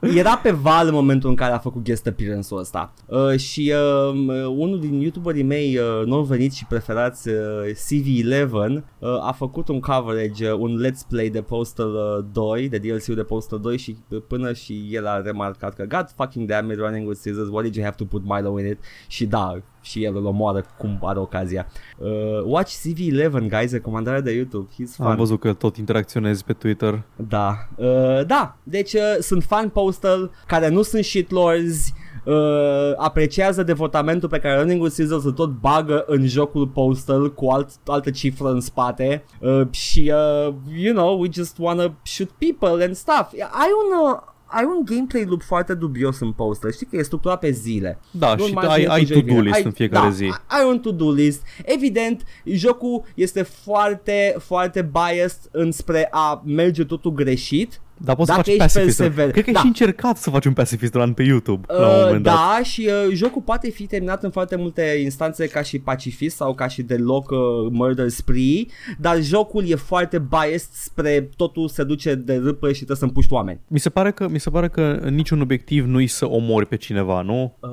S1: Era pe val în momentul în care a făcut guest appearance-ul ăsta uh, și uh, unul din youtuberii mei uh, nou veniți și preferați uh, CV11 uh, a făcut un coverage, uh, un let's play de Postal uh, 2, de DLC-ul de Postal 2 și uh, până și el a remarcat că God fucking damn it running with scissors, why did you have to put Milo in it? Și da, și el îl omoară cum are ocazia. Uh, watch CV11 guys, recomandarea de YouTube, he's fun.
S2: Am văzut că tot interacționezi pe Twitter.
S1: Da, uh, da, deci uh, sunt fan Postal care nu sunt shitlords, uh, apreciază devotamentul pe care Running with Scissors îl tot bagă în jocul Postal cu alt, altă cifră în spate uh, și, uh, you know, we just wanna shoot people and stuff. Ai un... Uh, ai un gameplay loop foarte dubios în Postal, știi că e structurat pe zile.
S2: Da,
S1: Nu
S2: și
S1: mai
S2: ai,
S1: ține
S2: ai
S1: cu jocurile.
S2: to-do list
S1: Ai-
S2: în fiecare
S1: da,
S2: zi.
S1: Ai un to-do list. Evident, jocul este foarte, foarte biased înspre a merge totul greșit.
S2: Dar poți să
S1: Dacă
S2: faci
S1: ești
S2: pacifist.
S1: persever-
S2: Cred că
S1: da.
S2: ai și încercat să faci un pacifist run pe YouTube la un
S1: Uh,
S2: moment dat.
S1: da, și uh, jocul poate fi terminat în foarte multe instanțe ca și pacifist sau ca și deloc uh, murder spree, dar jocul e foarte biased spre totul se duce de râpă și trebuie să împuști oameni.
S2: Mi se pare că, mi se pare că niciun obiectiv nu-i să omori pe cineva, nu?
S1: Uh,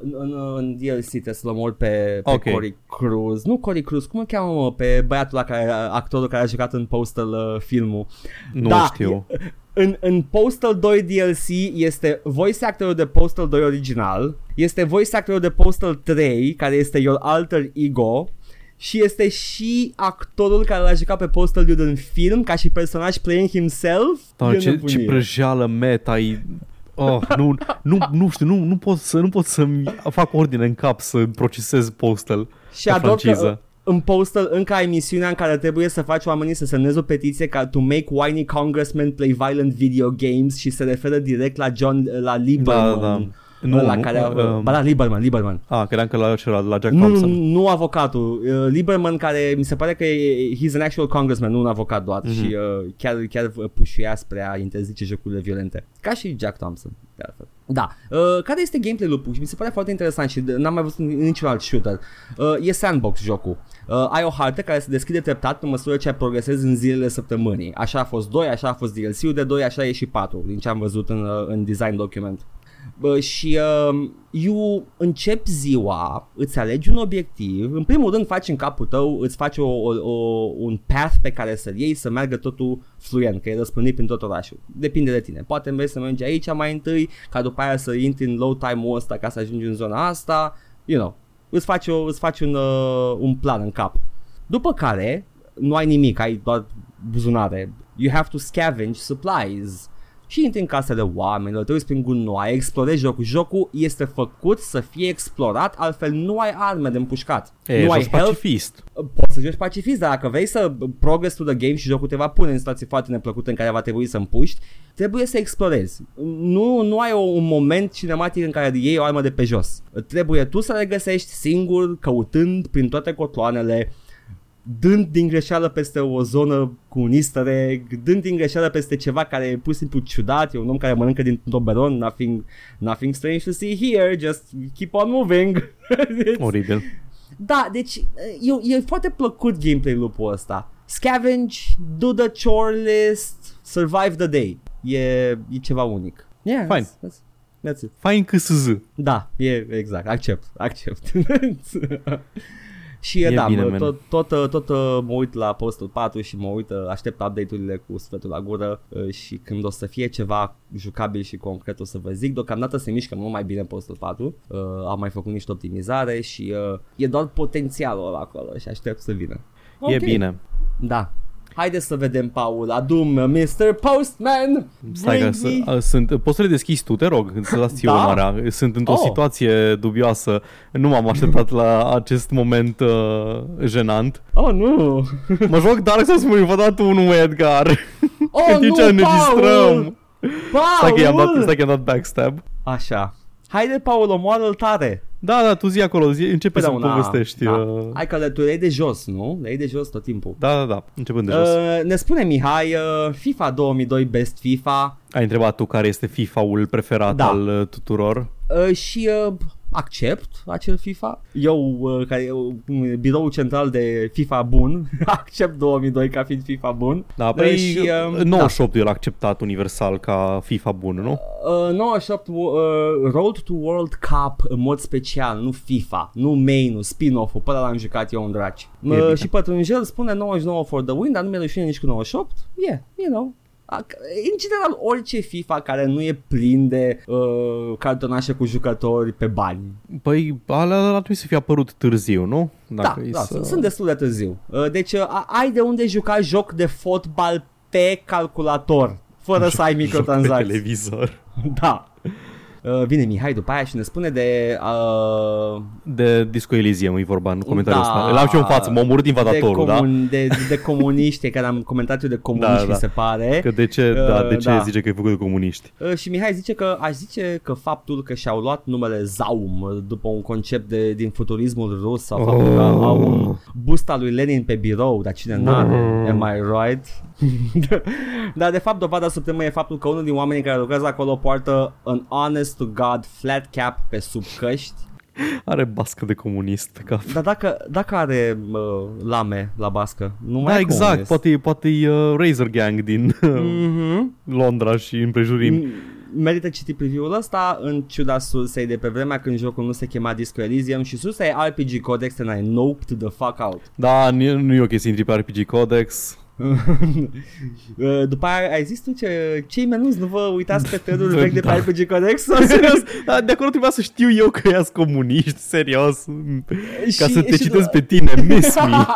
S1: în, în, în DLC trebuie să-l omor pe, pe
S2: Ok.
S1: Cory Cruz. Nu Cory Cruz, cum îl cheamă mă, pe băiatul la care, actorul care a jucat în Postal uh, filmul.
S2: Nu
S1: Da,
S2: știu. [laughs]
S1: În, în Postal 2 DLC este voice actorul de Postal 2 original, este voice actorul de Postal 3, care este your alter ego, și este și actorul care l-a jucat pe Postal Dude în film ca și personaj playing himself.
S2: Doamne,
S1: E
S2: ce,
S1: nebunie.
S2: ce prăjeală meta e... Oh, nu, nu, nu știu, nu, nu pot să nu pot să-mi fac ordine în cap să procesez Postal
S1: și
S2: ca
S1: ador că
S2: franciză.
S1: În Postal încă ai misiunea în care trebuie să faci oamenii să semneze o petiție ca to make whiny congressmen play violent video games și se referă direct la John, la Lieberman.
S2: Da, da.
S1: Nu,
S2: Nu,
S1: la
S2: nu,
S1: care,
S2: uh,
S1: ba da, Lieberman, Lieberman.
S2: Ah, credeam că la celălalt, la Jack
S1: Nu,
S2: Thompson.
S1: nu, nu avocatul. Uh, Lieberman care mi se pare că e, he's an actual congressman, nu un avocat doar
S2: Mhm.
S1: mm-hmm. și uh, chiar, chiar pușuia spre a interzice jocurile violente. Ca și Jack Thompson, de altfel. Da. Uh, care este gameplay loop și mi se pare foarte interesant și n-am mai văzut în niciun alt shooter. Uh, e sandbox jocul. Uh, ai o hartă care se deschide treptat pe măsură ce progresezi în zilele săptămânii. Așa a fost 2, așa a fost DLC-ul de 2, așa e și 4, din ce am văzut în, uh, în design document. Bă, și uh, you începi ziua, îți alegi un obiectiv, în primul rând faci în capul tău, îți faci o, o, o, un path pe care să-l iei, să meargă totul fluent, că e răspândit prin tot orașul. Depinde de tine. Poate vrei să mergi aici mai întâi, ca după aia să intri în low time-ul ăsta ca să ajungi în zona asta, you know. Îți faci, o, îți faci un, uh, un plan în cap. După care, nu ai nimic, ai doar buzunare. You have to scavenge supplies și intri în casele oamenilor, te uiți prin gunoaie, explorezi jocul. Jocul este făcut să fie explorat, altfel nu ai arme de împușcat.
S2: E,
S1: nu ai
S2: joci
S1: health,
S2: pacifist.
S1: poți să joci pacifist, dar dacă vrei să progress to the game și jocul te va pune în situații foarte neplăcute în care va trebui să împuști, trebuie să explorezi. Nu, nu ai o, un moment cinematic în care iei o armă de pe jos. Trebuie tu să le găsești singur, căutând prin toate cotloanele, dând din greșeală peste o zonă cu un easter egg, dând din greșeală peste ceva care e pur și simplu ciudat, e un om care mănâncă din toberon, nothing, nothing strange to see here, just keep on moving. [laughs]
S2: Oribil.
S1: Da, deci e, e foarte plăcut gameplay loop-ul ăsta. scavenge, do the chore list, survive the day. E, e ceva unic. Yeah,
S2: Fine.
S1: That's, that's, that's it.
S2: Fain KSZ.
S1: Da, e exact, accept, accept. [laughs] și e,
S2: E
S1: da,
S2: bine,
S1: mă,
S2: man.
S1: tot, tot, tot, tot uh, mă uit la postul 4 și mă uit, uh, aștept update-urile cu sfetul la gură uh, și când o să fie ceva jucabil și concret o să vă zic. Deocamdată se mișcă mult mai bine postul 4, uh, am mai făcut niște optimizare și uh, e doar potențialul ăla acolo și aștept să vină.
S2: E
S1: Ok.
S2: bine.
S1: Da. Haideți să vedem, Paul. Adum, Mr. Postman!
S2: Stai că
S1: bring
S2: să,
S1: me-
S2: a, sunt, poți să le deschizi tu, te rog, să [laughs] las eu
S1: Da?
S2: marea. Sunt într-o
S1: Oh.
S2: situație dubioasă. Nu m-am așteptat la acest moment uh, jenant.
S1: Oh, nu!
S2: Mă joc Dark Souls, mă, vă dat unul, Edgar.
S1: Oh, [laughs]
S2: În timp
S1: nu,
S2: ce înregistrăm.
S1: Paul! Paul!
S2: Stai că i-am dat, stai că i-am dat backstab.
S1: Așa. Haide, Paul, omoară-l tare.
S2: Da, da, tu zi acolo, zi, începe să
S1: Păi da,
S2: povestești.
S1: da.
S2: uh,
S1: Hai că le, tu le iei de jos, nu? Le iei de jos tot timpul.
S2: Da, da, da, începând de jos.
S1: Uh, ne spune Mihai, uh, FIFA 2002 Best FIFA
S2: Ai întrebat tu care este FIFA-ul preferat
S1: Da.
S2: al uh, tuturor?
S1: uh, și uh, accept acel FIFA. Eu, uh, care uh, biroul central de FIFA bun, [laughs] accept 2002 ca fiind FIFA bun.
S2: Da, păi
S1: și, uh,
S2: 98 el acceptat universal ca FIFA bun, nu?
S1: Uh, 98 uh, Road to World Cup în mod special, nu FIFA, nu main-ul, spin-off-ul, pe ăla l-am jucat eu în draci.
S2: bine.
S1: Uh, și Pătrunjel spune 99 for the win, dar nu mi-e rușine nici cu 98. Yeah, you know. A- În general, orice FIFA care nu e plin de uh, cartonașe cu jucători pe bani.
S2: Păi ala ar trebui să fie apărut târziu, nu?
S1: Da,
S2: e
S1: da
S2: să-
S1: sunt, sunt destul de târziu. Uh, deci uh, a- ai de unde juca joc de fotbal pe calculator, fără [laughs] să ai
S2: Joc pe
S1: microtransacții.
S2: televizor.
S1: Da. Uh, vine Mihai după aia și ne spune de uh,
S2: De Disco Elysium e vorba în comentariul
S1: Da.
S2: ăsta. Îl am și eu în față, m-a omorât
S1: de,
S2: invadatorul, da?
S1: de, de comuniști, care am comentat eu de comuniști,
S2: Da,
S1: mi
S2: da.
S1: se pare.
S2: Că de ce,
S1: Uh,
S2: da, de ce
S1: da.
S2: zice că e făcut de comuniști?
S1: Uh, și Mihai zice că aș zice că faptul că și-au luat numele Zaum uh, după un concept de, din futurismul rus sau faptul că
S2: Oh.
S1: au un bust al lui Lenin pe birou, dar cine n-are, am I right? [laughs] dar de fapt dovada supremă e faptul că unul din oamenii care lucrează acolo poartă an honest to God flat cap pe sub căști
S2: Are bască de comunist pe cap.
S1: Dar dacă, dacă are uh, lame la bască, nu mai
S2: Da,
S1: e
S2: exact,
S1: comunist.
S2: poate, poate e uh, Razor Gang din
S1: Mhm.
S2: Londra și împrejurim.
S1: M- Merită citit preview-ul ăsta în ciuda sursei de pe vremea când jocul nu se chema Disco Elysium și sursa e RPG Codex and I noped the fuck out.
S2: Da, nu, nu e ok să intri pe RPG Codex.
S1: Uh, [laughs] După aia ai zis tu ce, cei menuți, nu vă uitați pe tădul [laughs]
S2: Da.
S1: vechi de pe RPG Codex? Sau
S2: Serios, da, de acolo trebuia să știu eu că ea comuniști, serios. Ca
S1: Și-
S2: să te
S1: și
S2: citesc
S1: du-
S2: pe tine, miss me. [laughs]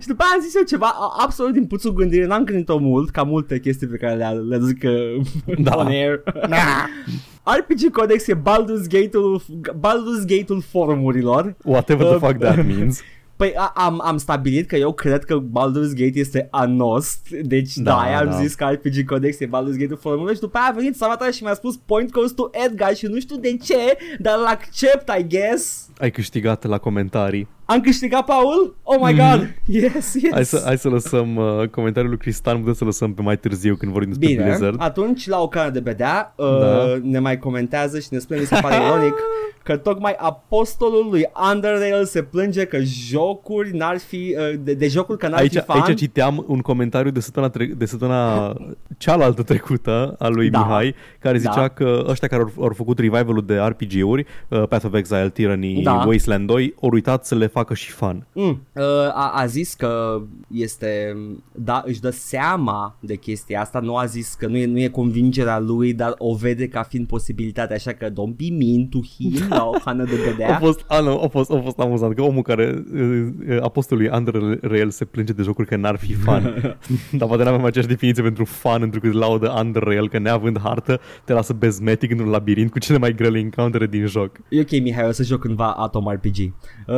S1: și după aia am zis eu ceva a- absolut din puțul gândire, n-am gândit-o mult, ca multe chestii pe care le, le zic uh,
S2: Da.
S1: on air. RPG Codex e Baldur's Gate-ul, Baldur's Gate-ul forumurilor.
S2: Whatever the
S1: Uh,
S2: fuck that means.
S1: Păi a, am, am stabilit că eu cred că Baldur's Gate este anost, deci da,
S2: Da,
S1: da am
S2: da.
S1: zis că RPG Codex e Baldur's Gate-ul forumurilor și după aia a venit Savata și mi-a spus point goes to Edgar și nu știu de ce, dar îl accept, I guess.
S2: Ai câștigat la comentarii.
S1: Am câștigat, Paul? Oh my god! [laughs] Yes, yes!
S2: Mhm. Hai să, hai să lăsăm uh, comentariul lui Cristian, putem să lăsăm pe mai târziu când vorbim despre
S1: Bine,
S2: Blizzard.
S1: atunci la o cană de bedea uh,
S2: Da.
S1: ne mai comentează și ne spune, mi se pare ironic, că tocmai apostolul lui Underrail se plânge că jocuri n-ar fi, uh, de, de jocuri că n-ar
S2: Aici,
S1: fi fan.
S2: aici citeam un comentariu de săptămâna, tre- de săptămâna cealaltă trecută a lui
S1: Da.
S2: Mihai, care zicea
S1: Da.
S2: că ăștia care au, au făcut revival-ul de RPG-uri, uh, Path of Exile, Tyranny,
S1: Da.
S2: Wasteland 2, au uitat să le facă și fan.
S1: Mm. Uh, a, a zis că este, da, își dă seama de chestia asta, nu a zis că nu e, nu e convingerea lui, dar o vede ca fiind posibilitate, așa că don't be mean to him la [laughs] o cană de
S2: A
S1: bedea.
S2: fost, a, nu, a, fost, a fost amuzant că omul care uh, uh, apostolului Underrail se plânge de jocuri că n-ar fi fan. [laughs] Dar poate n-avem aceeași definiție pentru fan, pentru că laudă Underrail, că neavând hartă te lasă bezmetic într-un labirint cu cele mai grele encountere din joc.
S1: E ok, Mihai, o să joc cândva Atom RPG. Uh,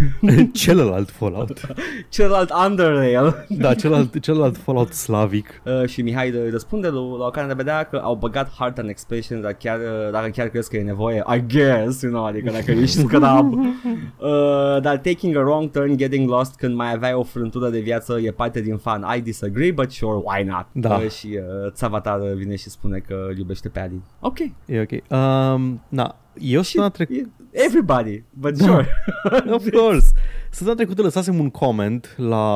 S1: [laughs]
S2: Celălalt Fallout. [laughs]
S1: celălalt Underrail.
S2: Da, celălalt, celălalt Fallout slavic.
S1: Uh, și Mihai de- răspunde lui, la o care de vedea că au băgat Heart and Expansion dar chiar, uh, dacă chiar crezi că e nevoie I guess, you know, adică dacă ești [laughs] scrab uh, dar taking a wrong turn, getting lost când mai aveai o frântură de viață e parte din fan I disagree, but sure, why not
S2: Da.
S1: uh, și uh, Țavatar vine și spune că îl iubește pe Adi ok
S2: E ok. Um, na, eu
S1: și
S2: săptămâna trecută...
S1: e- everybody, but sure [laughs]
S2: Of course. Săptămâna trecută lăsasem un comment la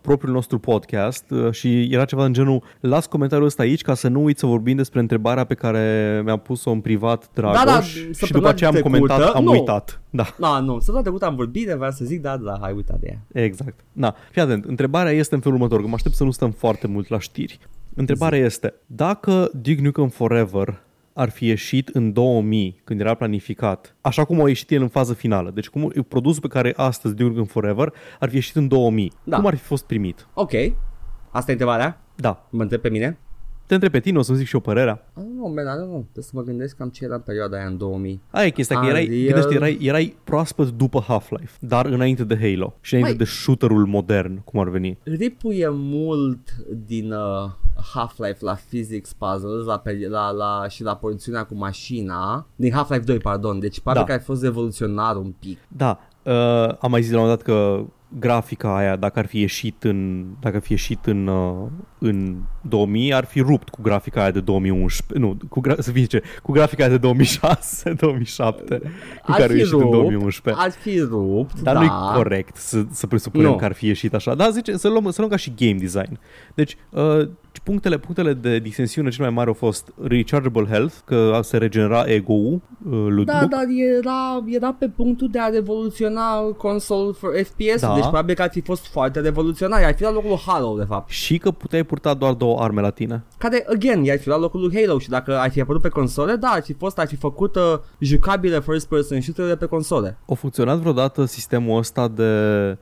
S2: propriul nostru podcast uh, și era ceva în genul las comentariul ăsta aici ca să nu uit să vorbim despre întrebarea pe care mi-a pus-o în privat Dragoș
S1: Da, da,
S2: și
S1: săptămâna
S2: după aceea am
S1: trecută,
S2: comentat, am
S1: nu.
S2: uitat. Da,
S1: Da, nu, săptămâna trecută am vorbit de vreau să zic, da, da, hai uita de ea.
S2: exact. Da, fii atent, întrebarea este în felul următor, că mă aștept să nu stăm foarte mult la știri. Întrebarea este, dacă Duke Nukem Forever ar fi ieșit în 2000, când era planificat, așa cum a ieșit el în fază finală, deci cum produsul pe care astăzi Duke Nukem Forever ar fi ieșit în 2000,
S1: Da.
S2: cum ar fi fost primit?
S1: Ok, asta e întrebarea?
S2: Da,
S1: Mă întreb pe mine?
S2: Te întreb pe tine, o să-mi zic și eu părerea.
S1: Ah, nu, man, nu, nu, trebuie să mă gândesc cam ce era în perioada aia în 2000.
S2: Aia e chestia, că erai,
S1: Unreal.
S2: gândește, erai, erai proaspăt după Half-Life, dar înainte de Halo și înainte
S1: Mai-
S2: de shooterul modern, cum ar veni.
S1: Ripuie mult din uh, Half-Life la physics puzzles la, pe- la, la, și la porțiunea cu mașina, din Half-Life 2, pardon, deci pare
S2: Da.
S1: că ai fost revoluționar un pic.
S2: Da, uh, am mai zis la un moment dat că grafica aia, dacă ar fi ieșit în, dacă ar fi ieșit în, uh, în 2000, ar fi rupt cu grafica aia de 2011, nu, cu, gra- să fie ce, cu grafica aia de 2006, 2007, [laughs] cu
S1: Ar
S2: care a
S1: fi
S2: ieșit în
S1: rupt,
S2: 2011.
S1: Ar fi rupt,
S2: Dar
S1: da.
S2: nu e corect să, să presupunem
S1: Nu.
S2: că ar fi ieșit așa. Da, zice, să luăm, să luăm ca și game design. Deci, uh, punctele, punctele de disensiune cele mai mari au fost rechargeable health, că se regenera ego-ul uh, lui
S1: Da,
S2: Duke.
S1: dar era, era pe punctul de a revoluționa console for FPS,
S2: Da.
S1: deci probabil că ar fi fost foarte revoluționar, ar fi la locul lui Halo, de fapt.
S2: Și că puteai purta doar două arme la tine.
S1: Care, again, i-ar fi la locul lui Halo și dacă ar fi apărut pe console, da, ar fi fost, ar fi făcut uh, jucabile first person shooter pe console.
S2: A funcționat vreodată sistemul ăsta de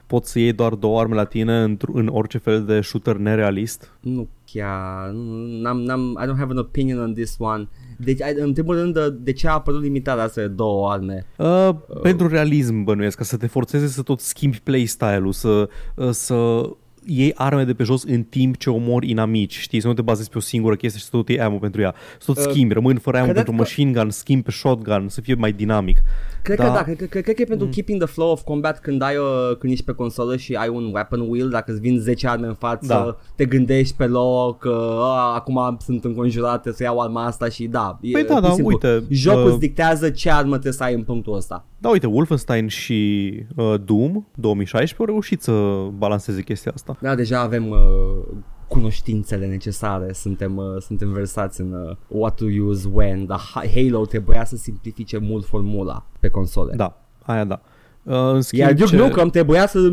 S2: poți să iei doar două arme la tine în, în orice fel de shooter nerealist?
S1: Nu chiar, nu- n-am, n-am, I don't have an opinion on this one. Deci, ai- în primul rând, de, de ce a apărut limitarea asta de două arme?
S2: Uh, pentru realism bănuiesc, ca să te forțeze să tot schimbi playstyle-ul, să, uh, să iei arme de pe jos în timp ce omori inamici, știi, să nu te bazezi pe o singură chestie și să tot iei ammo pentru ea. Să tot
S1: Uh,
S2: schimbi, rămâni fără ammo
S1: cred
S2: pentru
S1: că-
S2: machine gun, schimbi pe shotgun, să fie mai dinamic.
S1: Cred
S2: Da.
S1: că da, cred, că- cred, cred că e pentru keeping the flow of combat când ai uh, când ești pe consolă și ai un weapon wheel, dacă îți vin 10 arme în față,
S2: Da.
S1: te gândești pe loc că uh, acum sunt înconjurat, trebuie să iau arma asta și da. e
S2: Păi da,
S1: pur
S2: da,
S1: și simplu.
S2: uite,
S1: Jocul
S2: uh,
S1: îți dictează ce armă trebuie să ai în punctul ăsta.
S2: Da, uite, Wolfenstein și uh, Doom 2016 au reușit să balanceze chestia asta.
S1: Da, deja avem uh, cunoștințele necesare, suntem, uh, suntem versați în uh, what to use when, dar Ha- Halo trebuia să simplifice mult formula pe console.
S2: Da, aia da. Uh, în schimb,
S1: Iar Duke
S2: ce-
S1: Nukem trebuia să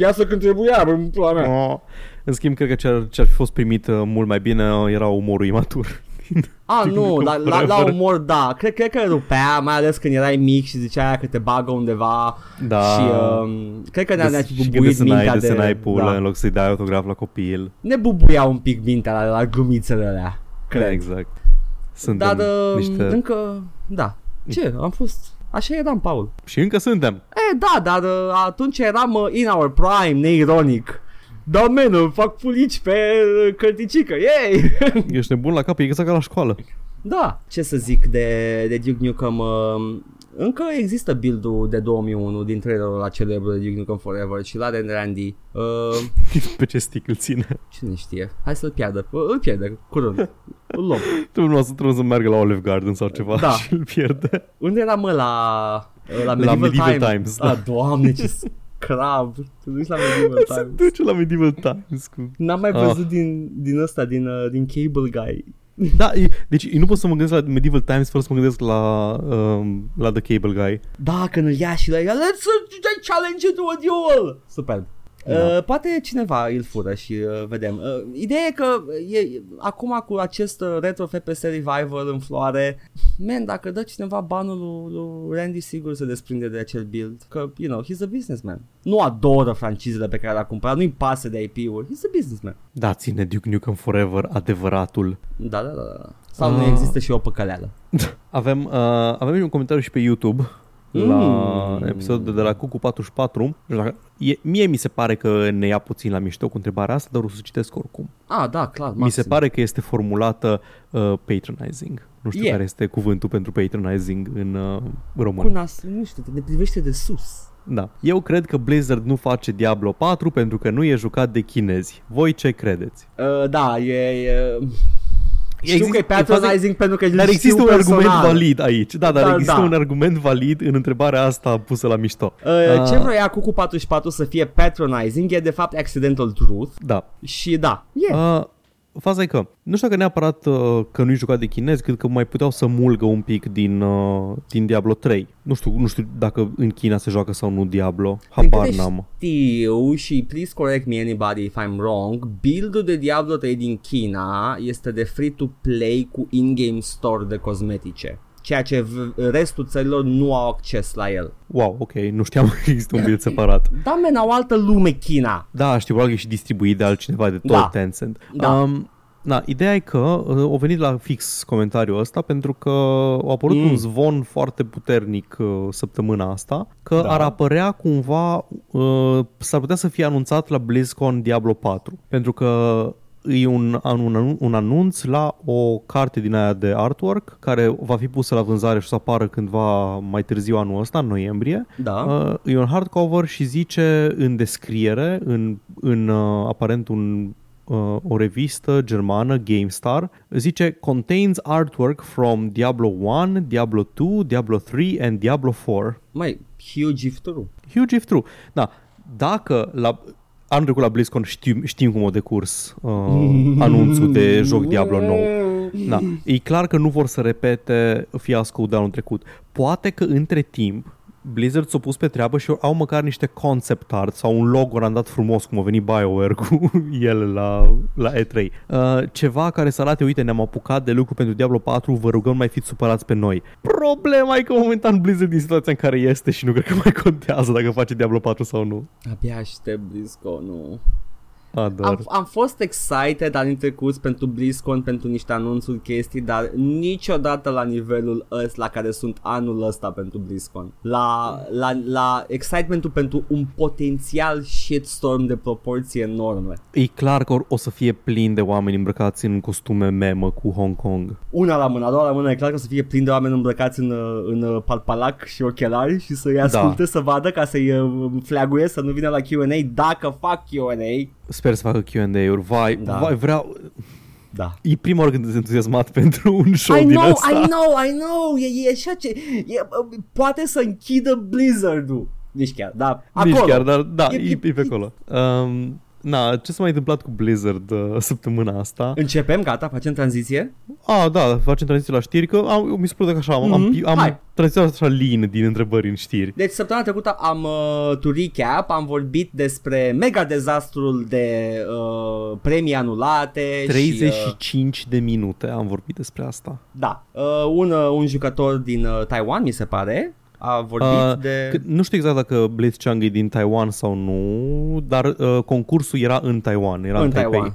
S1: iasă când trebuia, bă, în pula mea.
S2: Oh. În schimb, cred că ce ar, ce ar fi fost primit uh, mult mai bine uh, era umorul imatur.
S1: A,
S2: Duke
S1: nu,
S2: Nukem
S1: la, la, la
S2: Forever.
S1: umor, da. Cred, cred că rupea, mai ales când erai mic și zicea aia că te bagă undeva.
S2: Da.
S1: Și um, cred că ne-a, ne-a
S2: și când
S1: bubuit
S2: desenai,
S1: mintea de...
S2: desenai pula
S1: da.
S2: în loc să-i dai autograf la copil.
S1: Ne bubuia un pic mintea la, la glumițele alea. Cred.
S2: Exact. Suntem
S1: Dar uh,
S2: niște...
S1: încă, da. Ce, am fost... Așa eram, Paul.
S2: Și încă suntem.
S1: E, da, dar uh, atunci eram uh, in our prime, neironic. Da, menă, fac pulici pe uh, cărticică, yay! [laughs]
S2: Ești nebun la cap, e exact ca la școală.
S1: Da, ce să zic de, de Duke Nukem uh, Încă există build-ul de 2001 din trailerul la celebru de Duke Nukem Forever și la Dan Randy uh, [laughs]
S2: Pe ce stick îl ține.
S1: Cine știe, hai să-l pierdă, Uh, îl pierde curând Îl luăm [laughs]
S2: Trebuie, să, trebuie să meargă la Olive Garden sau ceva
S1: Da.
S2: și îl pierde.
S1: Unde era mă la, uh, la Medieval,
S2: Medieval
S1: Times,
S2: Times, da.
S1: Ah, doamne ce scrav Te duci la [laughs] Medieval
S2: Se
S1: Times
S2: duce la Medieval Times cu...
S1: N-am mai
S2: Ah.
S1: văzut din, din ăsta, din, uh, din Cable Guy [laughs]
S2: Da, e, deci eu nu pot să mă gândesc la Medieval Times fără să mă gândesc la, um, la The Cable Guy.
S1: Da, când îl ia și la ea, let's uh, challenge it to a duel! Superb.
S2: Da.
S1: Uh, poate cineva îl fură și uh, vedem. Uh, ideea e că e, acum cu acest uh, retro FPS revival în floare, man, dacă dă cineva banul lui, lui Randy, sigur se desprinde de acel build. Că, you know, he's a businessman. Nu adoră francizele pe care le-a cumpărat, nu-i pasă de IP-uri, he's a businessman.
S2: Da, ține Duke Nukem Forever adevăratul.
S1: Da, da, da. da. Sau
S2: Ah.
S1: nu există și o păcăleală. [laughs]
S2: Avem, uh, avem și un comentariu și pe YouTube
S1: Mm.
S2: la episodul de la Cucu 44. Nu știu dacă- E, mie mi se pare că ne ia puțin la mișto cu întrebarea asta, dar o să citesc oricum.
S1: Ah, da, clar.
S2: Mi se pare că este formulată uh, patronizing. Nu știu
S1: E.
S2: care este cuvântul pentru patronizing în uh,
S1: Cu
S2: român.
S1: nas, nu știu, te ne privește de sus.
S2: Da. Eu cred că Blizzard nu face Diablo 4 pentru că nu e jucat de chinezi. Voi ce credeți?
S1: Uh, da, e, e, Știu că e patronizing pentru că
S2: Dar există un
S1: personal.
S2: argument valid aici. Da, dar
S1: Da,
S2: există
S1: da.
S2: un argument valid în întrebarea asta pusă la mișto.
S1: Uh, ce
S2: Ah.
S1: vroia cu 44 să fie patronizing e de fapt accidental truth
S2: Da.
S1: și da, e. Yeah.
S2: Uh, faza e că, nu știu dacă neapărat uh, că nu-i jucat de chinez, cred că mai puteau să mulgă un pic din, uh, din Diablo 3. Nu știu, nu știu dacă în China se joacă sau nu Diablo. Habar
S1: Din câte
S2: n-am.
S1: Știu și please correct me anybody if I'm wrong, build-ul de Diablo 3 din China este de free-to-play cu in-game store de cosmetice. Ceea ce v- restul țărilor nu au acces la el.
S2: Wow, ok, nu știam că există un build separat.
S1: Da, men, au altă lume China.
S2: Da, știu, probabil că e și distribuit de altcineva de tot
S1: Da.
S2: Tencent.
S1: Da.
S2: Um, Na, ideea e că uh, au venit la fix comentariul ăsta pentru că a apărut
S1: Mm.
S2: un zvon foarte puternic uh, săptămâna asta că
S1: Da.
S2: ar apărea cumva, uh, s-ar putea să fie anunțat la BlizzCon Diablo 4 pentru că e un, un, un anunț la o carte din aia de artwork care va fi pusă la vânzare și o să apară cândva mai târziu anul ăsta, în noiembrie.
S1: Da.
S2: Uh, e un hardcover și zice în descriere, în, în uh, aparent un, uh, o revistă germană, GameStar, zice Contains artwork from Diablo 1, Diablo 2, Diablo 3 and Diablo 4.
S1: Mai, huge if true.
S2: Huge if true. Da, dacă la anul trecut la BlizzCon știm, știm cum o decurs uh, anunțul de [laughs] joc Diablo nou. Da, e clar că nu vor să repete fiasco de anul trecut. Poate că între timp Blizzard s-a pus pe treabă și au măcar niște concept art sau un logo randat frumos cum a venit BioWare cu [laughs] el la, la E3. Uh, ceva care să arate, uite, ne-am apucat de lucru pentru Diablo 4, vă rugăm mai fiți supărați pe noi. Problema e că momentan Blizzard din situația în care este și nu cred că mai contează dacă face Diablo 4 sau nu.
S1: Abia aștept BlizzCon, nu.
S2: Ador.
S1: Am, am fost excited anii trecuți pentru BlizzCon, pentru niște anunțuri, chestii, dar niciodată la nivelul ăsta la care sunt anul ăsta pentru BlizzCon. La, la, la excitementul pentru un potențial shitstorm de proporție enorme.
S2: E clar că or- o să fie plin de oameni îmbrăcați în costume memă cu Hong Kong.
S1: Una la mână, a doua la mână, e clar că o să fie plin de oameni îmbrăcați în, în palpalac și ochelari și să-i asculte, da. să vadă ca să-i uh, flaguie, să nu vină la Q&A dacă fac Q&A.
S2: Sper să facă Q&A-uri. Vai,
S1: Da.
S2: vai, vreau...
S1: Da.
S2: E prima oară când sunt entuziasmat pentru un show
S1: I
S2: din
S1: know,
S2: ăsta.
S1: I know, I know, e, e așa ce, e, uh, poate să închidă Blizzard-ul. Nici chiar, da, acolo.
S2: Nici chiar, dar da,
S1: E-
S2: e, e,
S1: e-
S2: pe acolo. Um, na, ce s-a mai întâmplat cu Blizzard uh, săptămâna asta?
S1: Începem, gata, facem tranziție?
S2: Ah, da, facem tranziție la știri, că am, mi se pare că așa, am, am,
S1: Mhm,
S2: am
S1: hai.
S2: tranziționat așa lin din întrebări în știri.
S1: Deci săptămâna trecută am, uh, to recap, am vorbit despre mega dezastrul de uh, premii anulate și, uh,
S2: 35 de minute am vorbit despre asta.
S1: da, uh, un, uh, un jucător din uh, Taiwan, mi se pare, a vorbit
S2: Uh,
S1: de...
S2: Că, nu știu exact dacă Blitzchung e din Taiwan sau nu, dar uh, concursul era în Taiwan, era în,
S1: în
S2: Taipei.
S1: Taiwan.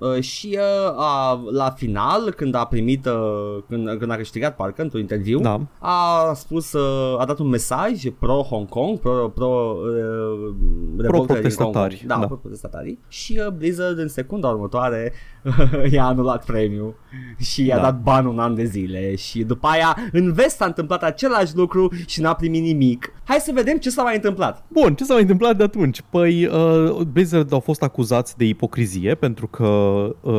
S1: Uh, și uh, a, la final, când a primit, uh, când, când a câștigat parcă într-un interviu,
S2: Da.
S1: a spus, uh, a dat un mesaj pro Hong Kong, pro, pro, uh, revoltele din Hong Kong.
S2: protestatari,
S1: Da,
S2: da.
S1: pro protestatarii. Și uh, Blizzard în secunda următoare [laughs] i-a anulat premiul și i-a
S2: Da.
S1: dat ban un an de zile și după aia în vest s-a întâmplat același lucru și n-a primit nimic. Hai să vedem ce s-a mai întâmplat.
S2: Bun, ce s-a mai întâmplat de atunci? Păi uh, Blizzard au fost acuzați de ipocrizie pentru că uh,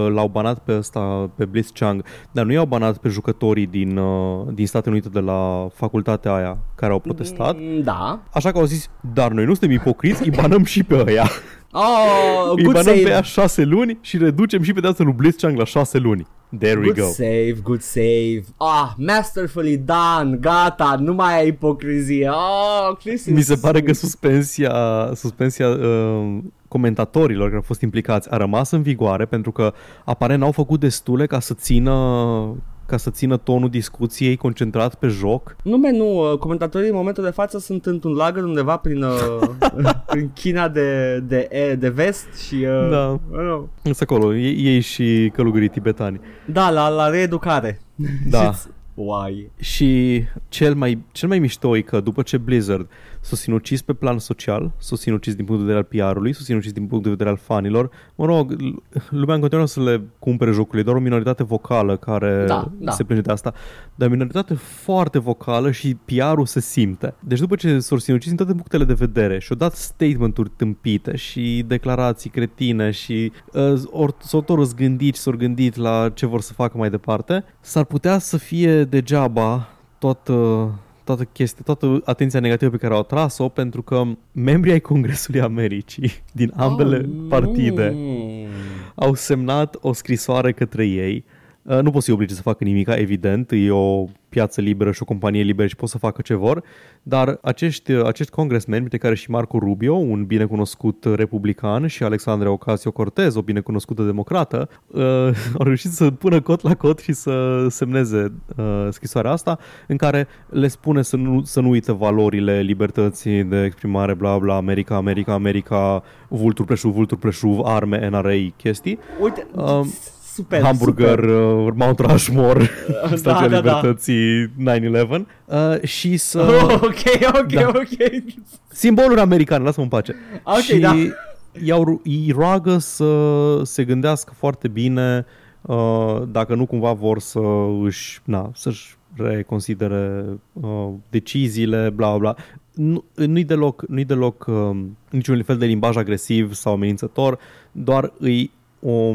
S2: l-au banat pe ăsta, pe Blitzchung, dar nu i-au banat pe jucătorii din, uh, din Statele Unite de la facultatea aia care au protestat.
S1: Mm, Da.
S2: Așa că au zis, dar noi nu suntem ipocriți, îi banăm și pe ăia. [laughs]
S1: Oh,
S2: îi
S1: good
S2: banăm
S1: save.
S2: pe ea șase luni și reducem și pedeapsa lui Blitzchung la șase luni. There we
S1: Good
S2: go.
S1: save, good save. Ah, masterfully done. Gata, nu mai ai ipocrizie. Oh, this is
S2: Mi se pare că suspensia, suspensia uh, comentatorilor care au fost implicați a rămas în vigoare pentru că aparent n-au făcut destule ca să țină ca să țină tonul discuției concentrat pe joc.
S1: Nu, me, nu, uh, comentatorii în momentul de față sunt într-un lagăr undeva prin, uh, [laughs] prin China de, de, e- de vest și... Uh,
S2: Da.
S1: I don't know.
S2: Sunt acolo, ei, ei și călugării tibetani.
S1: Da, la, la reeducare.
S2: Da. [laughs]
S1: Why?
S2: Și cel mai, cel mai mișto e că după ce Blizzard s-o sinucis pe plan social, s-o sinucis din punct de vedere al PR-ului, s-o sinucis din punct de vedere al fanilor. Mă rog, l- lumea în continuare să le cumpere jocurile, doar o minoritate vocală care
S1: Da, da.
S2: se plânge de asta, dar o minoritate foarte vocală și PR-ul se simte. Deci după ce s-au sinucis din toate punctele de vedere și au dat statement-uri tâmpite și declarații cretine și uh, or, s-au tot răzgândit și s-au gândit la ce vor să facă mai departe, s-ar putea să fie degeaba toată, toată chestia, toată atenția negativă pe care au atras-o pentru că membrii ai Congresului Americii din ambele
S1: Oh,
S2: partide
S1: nu.
S2: au semnat o scrisoare către ei. Uh, Nu pot să-i oblige să facă nimic, evident, e o piață liberă și o companie liberă și pot să facă ce vor, dar acești, acești congresmeni, printre care și Marco Rubio, un binecunoscut republican, și Alexandria Ocasio-Cortez, o binecunoscută democrată, uh, [laughs] au reușit să pună cot la cot și să semneze uh, scrisoarea asta, în care le spune să nu, să nu uită valorile libertății de exprimare, bla bla, America, America, America, vulturi preșuv, vulturi preșuv, arme, NRA, chestii.
S1: Uite,
S2: Um,
S1: super,
S2: Hamburger,
S1: super.
S2: uh, Mount Rushmore, [laughs]
S1: Da,
S2: Stația
S1: da, da.
S2: Libertății 9-11 uh, și să...
S1: Oh, [laughs] ok, ok,
S2: Da.
S1: ok.
S2: Simboluri americane, lasă-mă în pace.
S1: Ok,
S2: și
S1: da.
S2: i-au, ru- îi roagă să se gândească foarte bine uh, dacă nu cumva vor să își, na, să-și reconsidere uh, deciziile, bla bla. Nu, nu-i deloc, nu-i deloc uh, niciun fel de limbaj agresiv sau amenințător, doar îi o,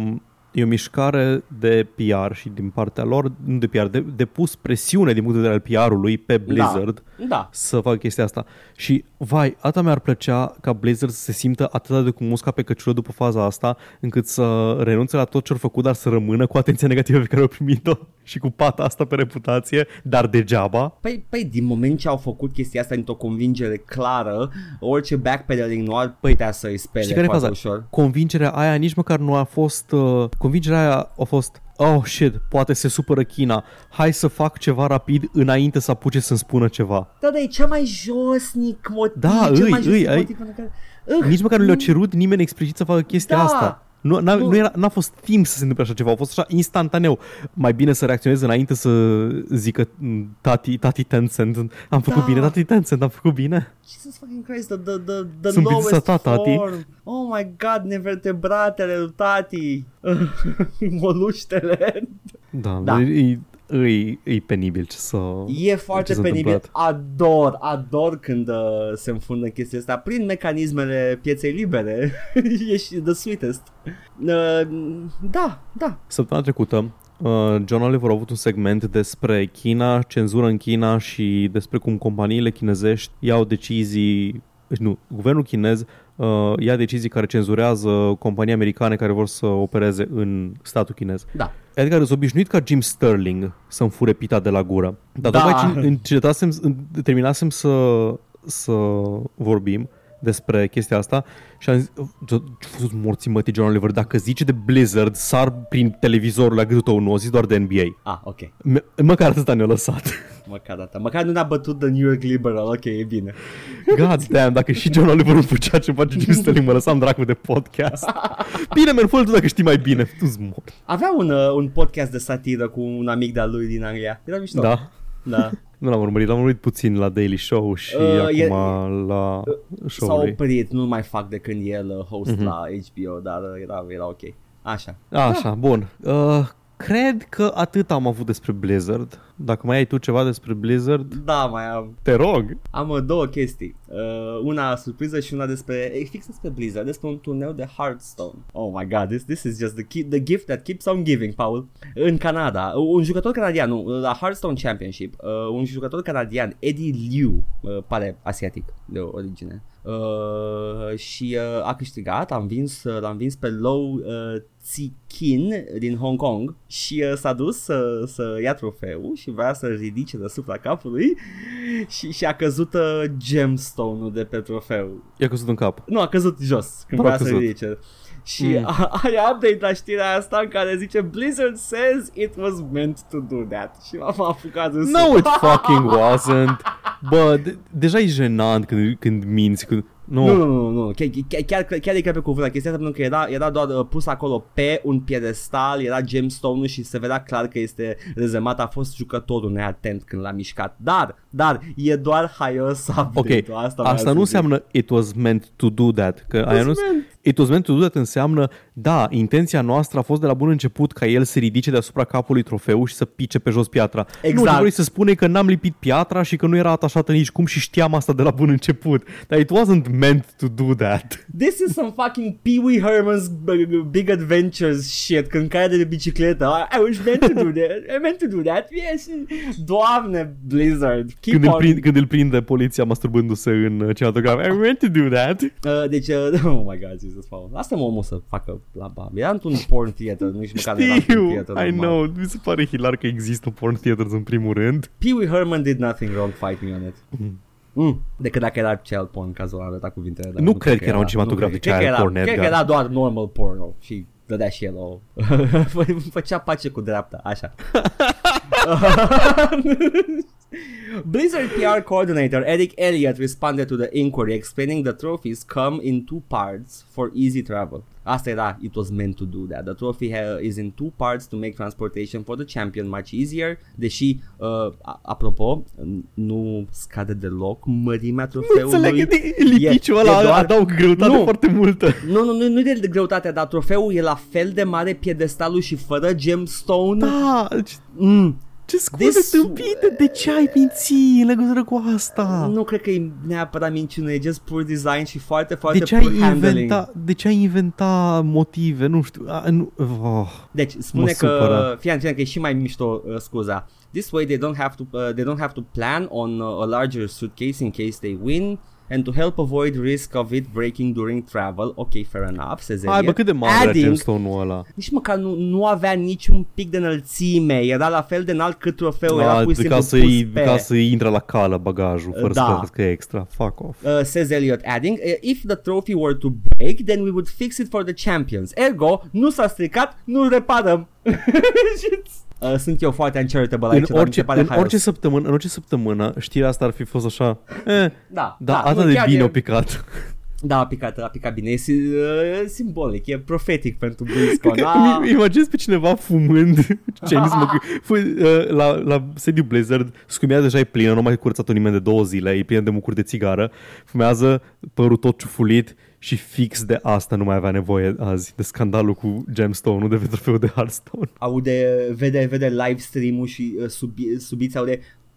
S2: e o mișcare de PR și din partea lor, nu de PR, de, de pus presiune din punct de vedere al PR-ului pe Blizzard
S1: Da.
S2: să fac chestia asta. Și, vai, atâta mi-ar plăcea ca Blizzard să se simtă atât de cu musca pe căciulă după faza asta, încât să renunțe la tot ce au făcut, dar să rămână cu atenția negativă pe care au primit-o [laughs] și cu pata asta pe reputație, dar degeaba.
S1: Păi, păi, din moment ce au făcut chestia asta într-o convingere clară, orice backpedaling nu ar putea să-i spere
S2: Știi care e
S1: foarte
S2: faza?
S1: ușor.
S2: Convingerea aia nici măcar nu a fost... Uh, convingerea aia a fost Oh shit, poate se supără China. Hai să fac ceva rapid înainte să apuce să-mi spună ceva.
S1: Da, dar e cea mai josnic motiv,
S2: Da,
S1: cel
S2: îi,
S1: mai josnic
S2: îi, ai-
S1: motiv pentru care... Uh,
S2: Nici măcar nu le-a cerut nimeni explicit să facă chestia
S1: Da.
S2: asta. Nu, n-a,
S1: Nu.
S2: nu era, n-a fost timp să se întâmple așa ceva, a fost așa instantaneu. Mai bine să reacționeze înainte să zică "Mm, tati, tati Tencent, am făcut
S1: Da.
S2: bine, tati Tencent, am făcut bine.
S1: Jesus fucking Christ, the, the, the, the
S2: Sunt
S1: lowest
S2: pizza ta, tati.
S1: form. Oh my god, nevertebratele lui tati. [laughs] Moluștele.
S2: Da,
S1: Da.
S2: da. E, e, e penibil ce să...
S1: E foarte
S2: s-a
S1: penibil.
S2: întâmplat.
S1: Ador, ador când uh, se înfundă în chestia asta prin mecanismele pieței libere. [laughs] Ești the sweetest. Uh, da, da.
S2: Săptămâna trecută, uh, John Oliver a avut un segment despre China, cenzură în China și despre cum companiile chinezești iau decizii, nu, guvernul chinez uh, ia decizii care cenzurează companii americane care vor să opereze în statul chinez.
S1: Da.
S2: Edgar, sunt obișnuit ca Jim Sterling să-mi fure pita de la gură. Dar
S1: Da.
S2: da. după ce încetasem, în- terminasem să, să vorbim despre chestia asta și am zis, fost morții mătii John Oliver, dacă zice de Blizzard, sar prin televizorul la gâtul tău, nu, o zis doar de NBA.
S1: Ah, ok.
S2: M- măcar atâta ne-a lăsat. [laughs]
S1: Măcar data. Măcar nu ne-a bătut The New York Liberal. Ok, e bine.
S2: God damn, dacă și John Oliver nu făcea ce face Jim Sterling, mă lăsam dracu de podcast. [laughs] Bine, man, fă tu dacă știi mai bine. Tu-ți mor.
S1: Avea un, uh, un podcast de satiră cu un amic de-al lui din Anglia. Era mișto.
S2: Da.
S1: Da.
S2: Nu l-am urmărit, l-am urmărit puțin la Daily Show și
S1: Uh,
S2: uh,
S1: e-
S2: acum la
S1: S-a
S2: show-uri.
S1: oprit, nu mai fac de când el uh, host
S2: Mhm.
S1: la HBO, dar uh, era, era ok. Așa.
S2: Așa, bun. Uh, cred că atât am avut despre Blizzard. Dacă mai ai tu ceva despre Blizzard,
S1: Da, mai am.
S2: te rog.
S1: Am uh, două chestii. Uh, una surpriză și una despre, e, fix despre Blizzard, despre un turneu de Hearthstone. Oh my god, this, this is just the, keep, the gift that keeps on giving, Paul. În Canada, un jucător canadian, nu, la Hearthstone Championship, uh, un jucător canadian, Eddie Liu, uh, pare asiatic de origine, uh, și uh, a câștigat, am vins, uh, l-am vins pe Low uh, Tsikin din Hong Kong și uh, s-a dus să, să ia trofeul și vrea să ridice deasupra capului și, și a căzut uh, gemstone-ul de pe trofeu.
S2: I-a căzut în cap.
S1: Nu, a căzut jos când
S2: Mă rog,
S1: vrea să
S2: căzut.
S1: ridice. Și
S2: Mm.
S1: mm. [laughs] are update la știrea asta în care zice Blizzard says it was meant to do that. Și m-am apucat în
S2: No, it fucking [laughs] wasn't. Bă, de- deja e jenant când, când minți. Când, Nu.
S1: Nu, nu, nu, nu. Chiar, chiar, chiar, chiar e chiar pe cuvânt la chestia asta pentru că era, era doar uh, pus acolo pe un piedestal, era gemstone-ul și se vedea clar că este rezemat, a fost jucătorul neatent când l-a mișcat. Dar, dar, e doar haios
S2: Ok,
S1: update-ul, asta, vreau
S2: asta
S1: să
S2: nu
S1: zic.
S2: înseamnă it was meant to do that. Că aia nu,
S1: meant.
S2: It was meant to do that înseamnă, da, intenția noastră a fost de la bun început ca el să ridice deasupra capului trofeu și să pice pe jos piatra.
S1: Exact.
S2: Nu, ce vrei să spune că n-am lipit piatra și că nu era atașată nici cum și știam asta de la bun început. Dar it wasn't meant to do that.
S1: This is some fucking Pee Wee Herman's b- Big Adventures shit Când cade de bicicletă I, I was meant to do that I meant to do that Yes Doamne Blizzard Keep
S2: Când îl,
S1: on
S2: prind, când îl prinde poliția masturbându-se în uh, cinematograf. I meant to do that.
S1: Uh, deci, uh, [laughs] oh my god, Jesus, Paul. Lasă-mă omul să facă la bam. Era într-un porn theater, nu nici măcar era într-un
S2: Știu,
S1: theater
S2: I
S1: normal.
S2: know. Mi se pare hilar că există porn theaters în primul rând.
S1: Pee Wee Herman did nothing wrong, fight me on it. Mm. Decât dacă era child porn, cazul ăla arăta cuvintele. dar
S2: Nu cred că era un
S1: nu
S2: cinematograf
S1: cred.
S2: de
S1: Cred că
S2: child
S1: era-
S2: porn,
S1: Cred că
S2: Edgar.
S1: era doar normal porno și dădea și el o... [laughs] Fă- Făcea pace cu dreapta, așa. [laughs] Blizzard PR coordinator Eric Elliott responded to the inquiry explaining the trophies come in two parts for easy travel. Asta era, it was meant to do that. The trophy ha- is in two parts to make transportation for the champion much easier. Deși, uh, a- apropo, nu scade deloc mărimea trofeului.
S2: Înțeleg, e,
S1: E-
S2: lipiciul
S1: e
S2: ăla
S1: doar-
S2: adaug greutate
S1: Nu.
S2: foarte multă.
S1: Nu, nu, nu, nu e de greutate, dar trofeul e la fel de mare piedestalul și fără gemstone.
S2: Da, ce,
S1: Mm.
S2: Ce scuze
S1: This-
S2: tâmpite, de ce ai mințit în legătură cu asta?
S1: Nu cred că e neapărat minciună, e just poor design și foarte, foarte
S2: De ce,
S1: poor
S2: ai
S1: handling.
S2: inventa, de ce ai inventa motive? Nu știu. A, nu, oh.
S1: Deci, spune
S2: Mă
S1: că,
S2: supără.
S1: fie fie că e și mai mișto uh, scuza. This way they don't have to uh, they don't have to plan on uh, a larger suitcase in case they win and to help avoid risk of it breaking during travel. Ok, fair enough, se
S2: Hai bă, cât de mare era
S1: Adding,
S2: gemstone-ul ăla?
S1: nici măcar nu, nu avea niciun pic de înălțime, era la fel de înalt cât trofeul, era
S2: A,
S1: pur și simplu
S2: ca,
S1: pus
S2: să-i,
S1: pe...
S2: ca să-i intre la cală bagajul, fără
S1: Da.
S2: să plătească extra. Fuck off.
S1: Uh, says Elliot adding, "Uh, if the trophy were to break, then we would fix it for the champions. Ergo, nu s-a stricat, nu reparăm. [laughs] uh, sunt eu foarte uncharitable
S2: În
S1: aici, dar mi se
S2: orice,
S1: pare
S2: în,
S1: haios.
S2: orice săptămână, în orice săptămână știrea asta ar fi fost așa eh,
S1: Da,
S2: Da,
S1: da,
S2: atât
S1: nu,
S2: de
S1: chiar
S2: bine
S1: e-
S2: o picat
S1: Da, a picat, a picat bine, e si- uh, simbolic, e profetic pentru [laughs] BlizzCon.
S2: Că
S1: Da.
S2: îmi imaginez pe cineva fumând [laughs] Chinese smoke. Fă- uh, la, la sediu Blizzard Scumia deja e plină, nu a mai curățat-o nimeni de două zile E plină de mucuri de țigară Fumează părul tot ciufulit și fix de asta nu mai avea nevoie azi De scandalul cu gemstone-ul de pe trofeul de Hearthstone
S1: Aude, vede, vede live stream-ul și uh, sub, subiți aude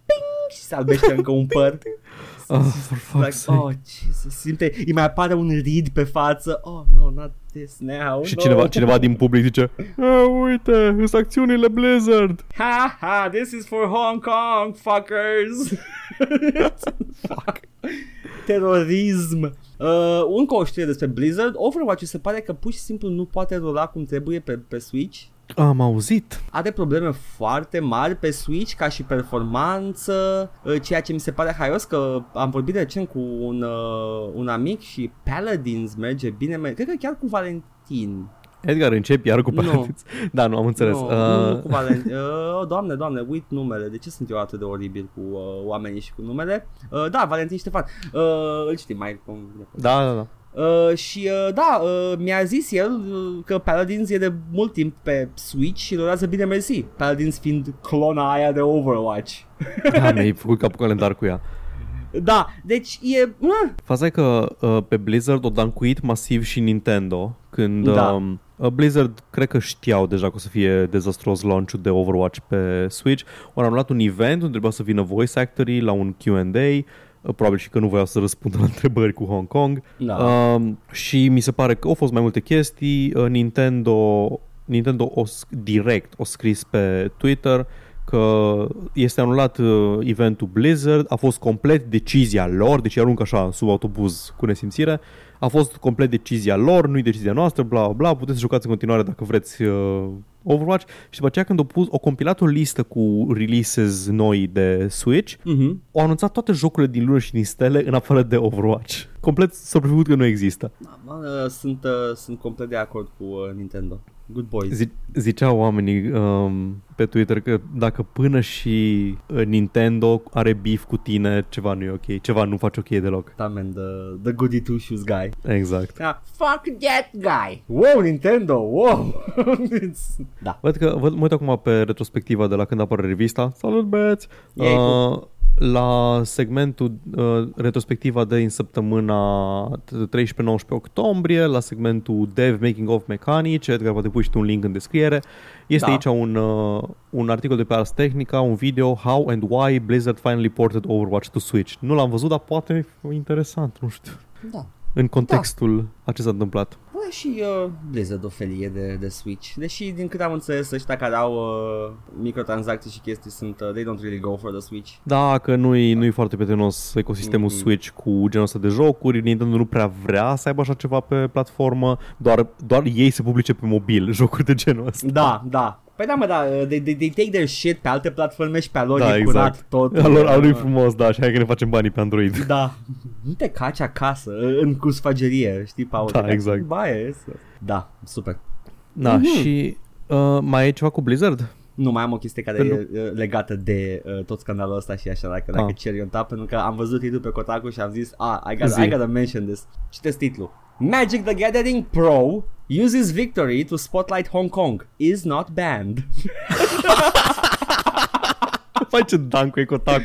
S1: ping și se albește încă un păr. [laughs]
S2: oh, for fuck's
S1: Like,
S2: sake.
S1: oh, Jesus, simte, îi mai apare un rid pe față. Oh, no, not this now.
S2: Și
S1: no.
S2: cineva, cineva din public zice "Ah, Uite, sunt acțiunile Blizzard
S1: Ha ha, this is for Hong Kong, fuckers. [laughs]
S2: Fuck
S1: Terorism. Uh, încă o știre despre Blizzard. Overwatch se pare că pur și simplu nu poate rula cum trebuie pe, pe Switch.
S2: Am auzit
S1: Are probleme foarte mari pe Switch ca și performanță, uh, ceea ce mi se pare haios că am vorbit recent cu un, uh, un amic și Paladins merge bine, mer- cred că chiar cu Valentin.
S2: Edgar, începi iar cu
S1: Nu.
S2: Paladins [laughs] Da, nu, am înțeles
S1: Nu,
S2: uh,
S1: nu, nu cu Valentin. [laughs] Uh, doamne, doamne, uit numele. De ce sunt eu atât de oribil cu uh, oamenii și cu numele? Uh, da, Valentin Ștefan. Uh, îl știi mai cum...
S2: Da, da, da
S1: Uh, și uh, da, uh, mi-a zis el uh, că Paladins e de mult timp pe Switch și durează bine mersi. Paladins fiind clona aia de Overwatch.
S2: Da, [laughs] mi-ai făcut capul calendar cu ea
S1: Da, deci e... Uh,
S2: Faza e că uh, pe Blizzard o dancuit masiv și Nintendo când
S1: Da.
S2: um, uh, Blizzard cred că știau deja că o să fie dezastruos launch-ul de Overwatch pe Switch. Ori am luat un event unde trebuia să vină voice actorii la un Q&A uh, probabil și că nu voiau să răspundă la [laughs] întrebări cu Hong Kong
S1: Da.
S2: um, și mi se pare că au fost mai multe chestii uh, Nintendo Nintendo o, sc- direct o scris pe Twitter că este anulat uh, eventul Blizzard, a fost complet decizia lor, deci aruncă așa sub autobuz cu nesimțire, a fost complet decizia lor, nu-i decizia noastră, bla bla bla, puteți să jucați în continuare dacă vreți uh, Overwatch și după aceea când au pus, o compilat o listă cu releases noi de Switch,
S1: uh-huh.
S2: au anunțat toate jocurile din lună și din stele în afară de Overwatch. complet s-a prefăcut că nu există.
S1: Da, mă, uh, sunt, uh, sunt complet de acord cu uh, Nintendo. Good boys.
S2: Zi- ziceau oamenii um, pe Twitter că dacă până și uh, Nintendo are beef cu tine, ceva nu e ok, ceva nu faci ok deloc.
S1: Da, man, the, the goody two shoes guy.
S2: Exact.
S1: Yeah, fuck that guy. Wow, Nintendo, wow. [laughs] It's- da.
S2: Văd că văd, mă uit acum pe retrospectiva de la când apare revista. Salut, băieți!
S1: Yay,
S2: Uh, la segmentul uh, retrospectiva de în săptămâna 13-19 octombrie, la segmentul Dev Making of Mecanice, care poate pui și tu un link în descriere, este
S1: Da.
S2: aici un, uh, un articol de pe Ars Technica, un video How and Why Blizzard Finally Ported Overwatch to Switch. Nu l-am văzut, dar poate e interesant, nu știu,
S1: Da.
S2: în contextul a ce s-a întâmplat.
S1: Bă, și uh, Blizzard o felie de, de Switch. Deși, din câte am înțeles, ăștia care au uh, microtransacții și chestii sunt, uh, they don't really go for the Switch.
S2: Da, că nu-i, nu-i foarte prietenos ecosistemul
S1: Mhm.
S2: Switch cu genul ăsta de jocuri. Nintendo nu prea vrea să aibă așa ceva pe platformă. Doar, doar ei se publice pe mobil [laughs] jocuri de genul ăsta.
S1: Da, da. Păi da, mă, da, uh, they, they, they take their shit pe alte platforme și pe a lor
S2: Da,
S1: e
S2: exact.
S1: curat tot.
S2: Al lor, al lui
S1: Uh,
S2: frumos, da, și hai că ne facem banii pe Android.
S1: Da. Nu te caci acasă, în cu sfagerie, știi, Paul?
S2: Da,
S1: Te caci
S2: exact.
S1: în Baie, să- da, super.
S2: Da,
S1: Mhm.
S2: și uh, mai e ceva cu Blizzard?
S1: Nu mai am o chestie care
S2: Păi
S1: e uh, legată de uh, tot scandalul ăsta și așa, dacă, dacă
S2: Ah.
S1: cer un tap, pentru că am văzut titlul pe Kotaku și am zis, ah, I gotta,
S2: Zi.
S1: I gotta mention this. Citesc titlul. Magic the Gathering Pro uses victory to spotlight Hong Kong. Is not banned. [laughs]
S2: Face Dancu e cotac.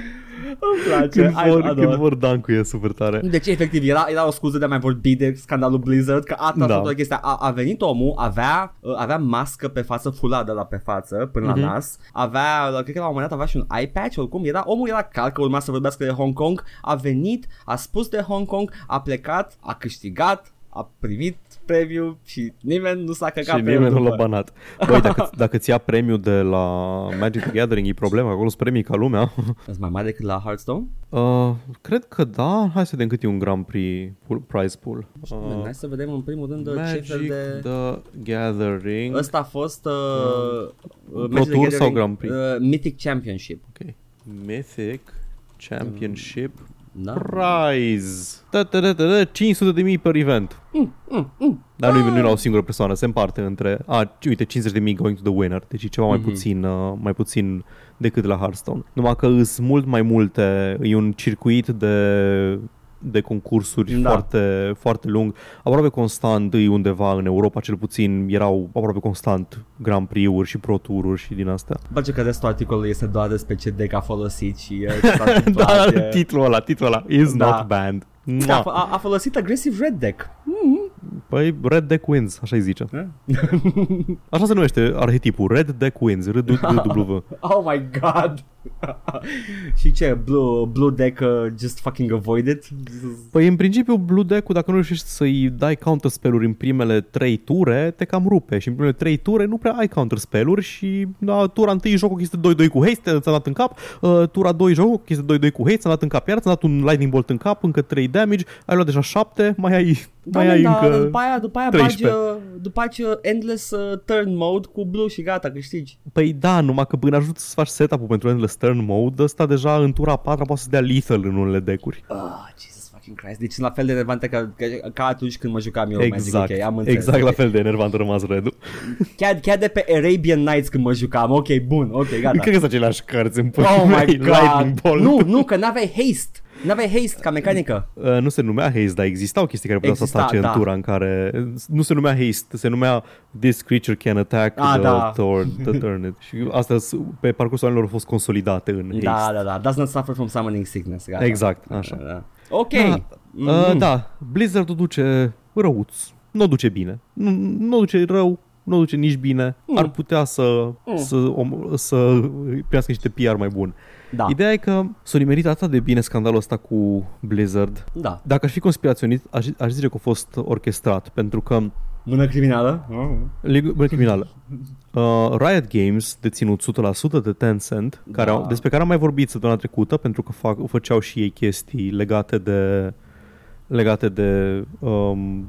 S1: Îmi place,
S2: Când
S1: I
S2: vor,
S1: ador.
S2: când vor Dancu e super tare.
S1: Deci, efectiv, era, era o scuză de a mai vorbi de scandalul Blizzard, că asta
S2: Da.
S1: da. o chestia. A, a venit omul, avea, uh, avea mască pe față, fuladă la pe față, până
S2: Mhm.
S1: la nas, avea, uh, cred că la un moment dat avea și un eye patch, oricum, era, omul era cal că urma să vorbească de Hong Kong, a venit, a spus de Hong Kong, a plecat, a câștigat, a primit premiu și nimeni nu s-a căcat
S2: Și
S1: pe el
S2: nimeni nu l-a
S1: după.
S2: banat. Băi, dacă, [laughs] dacă ți ia premiul de la Magic the Gathering, e problema, acolo sunt premii ca lumea. [laughs]
S1: Sunt mai mare decât la Hearthstone?
S2: Uh, cred că da. Hai să vedem cât e un Grand Prix pool, prize pool.
S1: Uh,
S2: Uh,
S1: Hai să vedem în primul rând ce
S2: Magic
S1: fel de...
S2: the Gathering.
S1: Ăsta a fost uh, uh,
S2: Pro
S1: Magic the
S2: Tour sau
S1: Gathering,
S2: Grand Prix?
S1: Uh, Mythic Championship.
S2: Ok. Mythic Championship
S1: Da?
S2: Prize. Da, da, da, da, da, 500 de mii per event. Dar nu, nu e la o singură persoană, se împarte între... A, uite, 50 de mii going to the winner, deci e ceva mai
S1: Mhm.
S2: puțin, uh, mai puțin decât la Hearthstone. Numai că îs mult mai multe, e un circuit de de concursuri
S1: Da.
S2: foarte, foarte lung. Aproape constant e undeva în Europa, cel puțin erau aproape constant Grand Prix-uri și Pro Tour-uri și din astea.
S1: Îmi place că restul articolului este doar despre ce deck a folosit și uh, ce [laughs] s-a întâmplat.
S2: da,
S1: e-
S2: titlul ăla, titlul ăla is
S1: Da.
S2: not banned.
S1: Da,
S2: Mua.
S1: a, a folosit aggressive red deck.
S2: Păi Red Deck Wins, așa îi zice. Așa se numește arhetipul, Red Deck Wins, RDW. [laughs]
S1: Oh my god. [laughs] și ce, blue, blue deck uh, just fucking avoid it?
S2: Păi în principiu Blue Deck-ul dacă nu reușești să-i dai counter spell-uri în primele 3 ture, te cam rupe și în primele 3 ture nu prea ai counter spell-uri și la tura 1 jocul este 2-2 cu haste, ți-a dat în cap, uh, tura 2 jocul este 2-2 cu haste, ți-a dat în cap, iar ți-a dat un lightning bolt în cap, încă 3 damage, ai luat deja 7, mai ai, mai ai
S1: da,
S2: încă...
S1: după aia, după aia bagi,
S2: 13.
S1: uh, după aia uh, endless uh, turn mode cu blue și gata, câștigi.
S2: Păi da, numai că până ajut să faci setup-ul pentru Endless Turn Mode, ăsta deja în tura 4 poate să dea lethal în unele deckuri.
S1: Oh, Jesus fucking Christ. Deci sunt la fel de relevante ca, ca, ca atunci când mă jucam eu
S2: Exact,
S1: Magic. Ok, am înțeles.
S2: exact la
S1: Ok.
S2: fel de enervant a rămas red [laughs]
S1: Chiar, chiar de pe Arabian Nights când mă jucam. Ok, bun, ok, gata.
S2: Cred că sunt aceleași cărți în
S1: Oh my [laughs] god.
S2: Lightning Bolt.
S1: Nu, nu, că n-aveai haste. N-aveai haste ca mecanică.
S2: Uh, nu se numea haste, dar existau chestii care puteau să
S1: Exista,
S2: atace
S1: da.
S2: în tura în care nu se numea haste, se numea this creature can attack
S1: Ah,
S2: the,
S1: da.
S2: turn, the turn. și astea s- pe parcursul anilor au fost consolidate în haste.
S1: Da, da, da. Does not suffer from summoning sickness. Gata.
S2: Exact, așa.
S1: Da, da. Ok.
S2: Da.
S1: Mhm.
S2: Uh, da, Blizzard o duce răuț, nu o duce bine, nu, nu o duce rău, nu o duce nici bine,
S1: Mm.
S2: ar putea să,
S1: Mm.
S2: să, om, să primească niște PR mai bun.
S1: Da.
S2: Ideea e că s-a nimerit atât de bine scandalul ăsta cu Blizzard.
S1: Da.
S2: Dacă aș fi conspiraționist, aș, aș zice că a fost orchestrat, pentru că
S1: Mână criminală? Oh.
S2: Lig- criminală. [laughs] Uh, Riot Games, deținut 100% de Tencent, care
S1: Da.
S2: au, despre care am mai vorbit săptămâna trecută, pentru că fac, făceau și ei chestii legate de legate de um,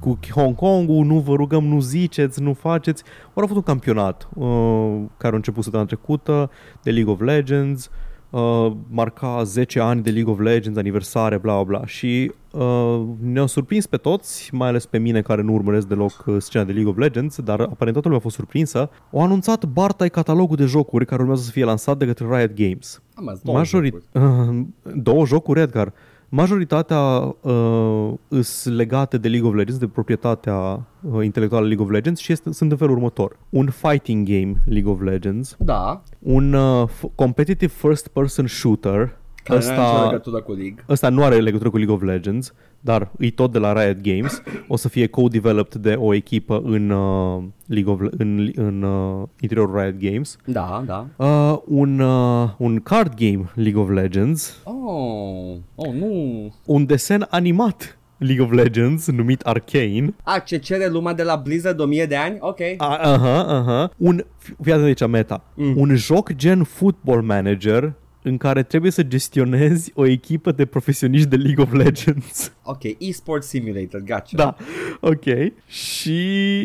S2: cu Hong Kong-ul, nu vă rugăm, nu ziceți, nu faceți. Au avut un campionat uh, care a început săptămâna trecută de League of Legends uh, marca 10 ani de League of Legends, aniversare, bla bla bla și uh, ne-au surprins pe toți, mai ales pe mine care nu urmăresc deloc uh, scena de League of Legends, dar aparent toată lumea a fost surprinsă. Au anunțat Bartai catalogul de jocuri care urmează să fie lansat de către Riot Games.
S1: Am azi două
S2: Majorit-
S1: jocuri.
S2: uh, [laughs] două jocuri, Edgar. Majoritatea uh, sunt legate de League of Legends, de proprietatea uh, intelectuală League of Legends și este, sunt în felul următor. Un fighting game League of Legends,
S1: Da,
S2: un uh, f- competitive first person shooter,
S1: care nu are nicio
S2: ăsta,
S1: legătură cu League.
S2: ăsta nu are legătură cu League of Legends, dar e tot de la Riot Games, o să fie co-developed de o echipă în, uh, League of, Le- în, în uh, interiorul Riot Games.
S1: Da, da.
S2: Uh, un, uh, un card game League of Legends,
S1: Oh, oh, nu.
S2: un desen animat League of Legends numit Arcane.
S1: A, ce cere lumea de la Blizzard 1000 de ani? Ok.
S2: A- Aha, aha. Un, fii atent aici, meta.
S1: Mm.
S2: Un joc gen Football Manager în care trebuie să gestionezi o echipă de profesioniști de League of Legends.
S1: Ok, eSport Simulator, gotcha.
S2: Da, ok. Și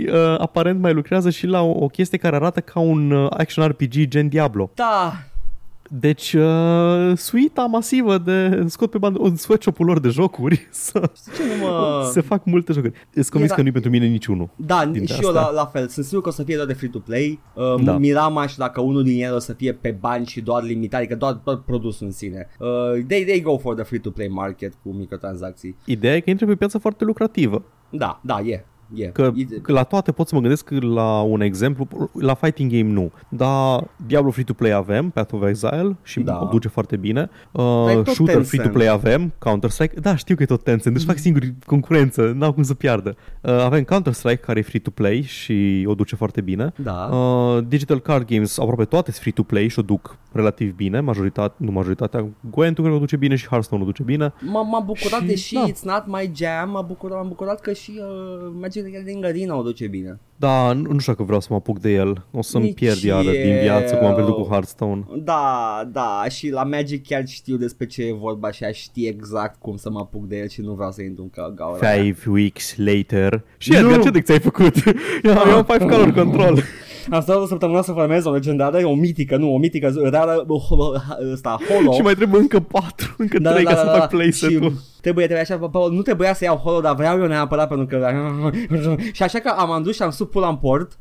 S2: uh, aparent mai lucrează și la o, o chestie care arată ca un uh, action RPG gen Diablo.
S1: Da,
S2: Deci, uh, suita masivă de scot pe bandă, un sweatshop-ul lor de jocuri [laughs] să,
S1: știi ce nu mă...
S2: se fac multe jocuri. Îți convins
S1: Era-
S2: că nu-i pentru mine niciunul.
S1: Da,
S2: dintre
S1: și eu
S2: astea.
S1: la, la fel. Sunt sigur că o să fie doar de free-to-play. Uh,
S2: Da.
S1: da. Miram și dacă unul din ele o să fie pe bani și doar limitat, adică doar, doar produsul în sine. Uh, they, they go for the free-to-play market cu microtransacții.
S2: Ideea e că intră pe piață foarte lucrativă.
S1: Da, da, e. E.
S2: Că,
S1: E-
S2: că la toate pot să mă gândesc la un exemplu, la fighting game nu, dar Diablo Free-to-Play avem, Path of Exile și
S1: Da.
S2: o duce foarte bine.
S1: Dar
S2: Uh,
S1: e tot
S2: shooter
S1: Tencent.
S2: Free-to-Play avem, Counter-Strike, da știu că e tot Tencent, deci fac singuri concurență, n-au cum să piardă. Uh, avem Counter-Strike care e Free-to-Play și o duce foarte bine.
S1: Da.
S2: Uh, Digital Card Games, aproape toate sunt free-to-play și o duc relativ bine, majoritatea, nu majoritatea, Gwent cred că o duce bine și Hearthstone o duce bine.
S1: M- m-a bucurat,
S2: Și-
S1: deși
S2: da.
S1: It's Not My Jam, m-a bucurat, m-am bucurat că și uh, Magic the Gathering Arena o duce bine.
S2: Da, nu, nu știu dacă vreau să mă apuc de el. O să-mi
S1: Nici
S2: pierd iară din
S1: eu.
S2: viață cum am pierdut cu Hearthstone.
S1: Da, da, și la Magic chiar știu despre ce e vorba și aș ști exact cum să mă apuc de el și nu vreau să intru în ca- gaura aia.
S2: Five weeks later. Și
S1: Nu.
S2: Edgar, ce de ți-ai făcut? [laughs] Eu am eu five color control.
S1: Am stat o săptămână să farmez o legendară, o mitică, nu, o mitică rară, ăsta, holo.
S2: și mai trebuie încă patru, încă
S1: Da,
S2: trei
S1: da,
S2: ca
S1: da,
S2: să
S1: da,
S2: fac play
S1: și
S2: set-ul.
S1: trebuie, trebuie așa, bă, bă, nu trebuia să iau holo, dar vreau eu neapărat pentru că... [laughs] și așa că am adus și am sub pull port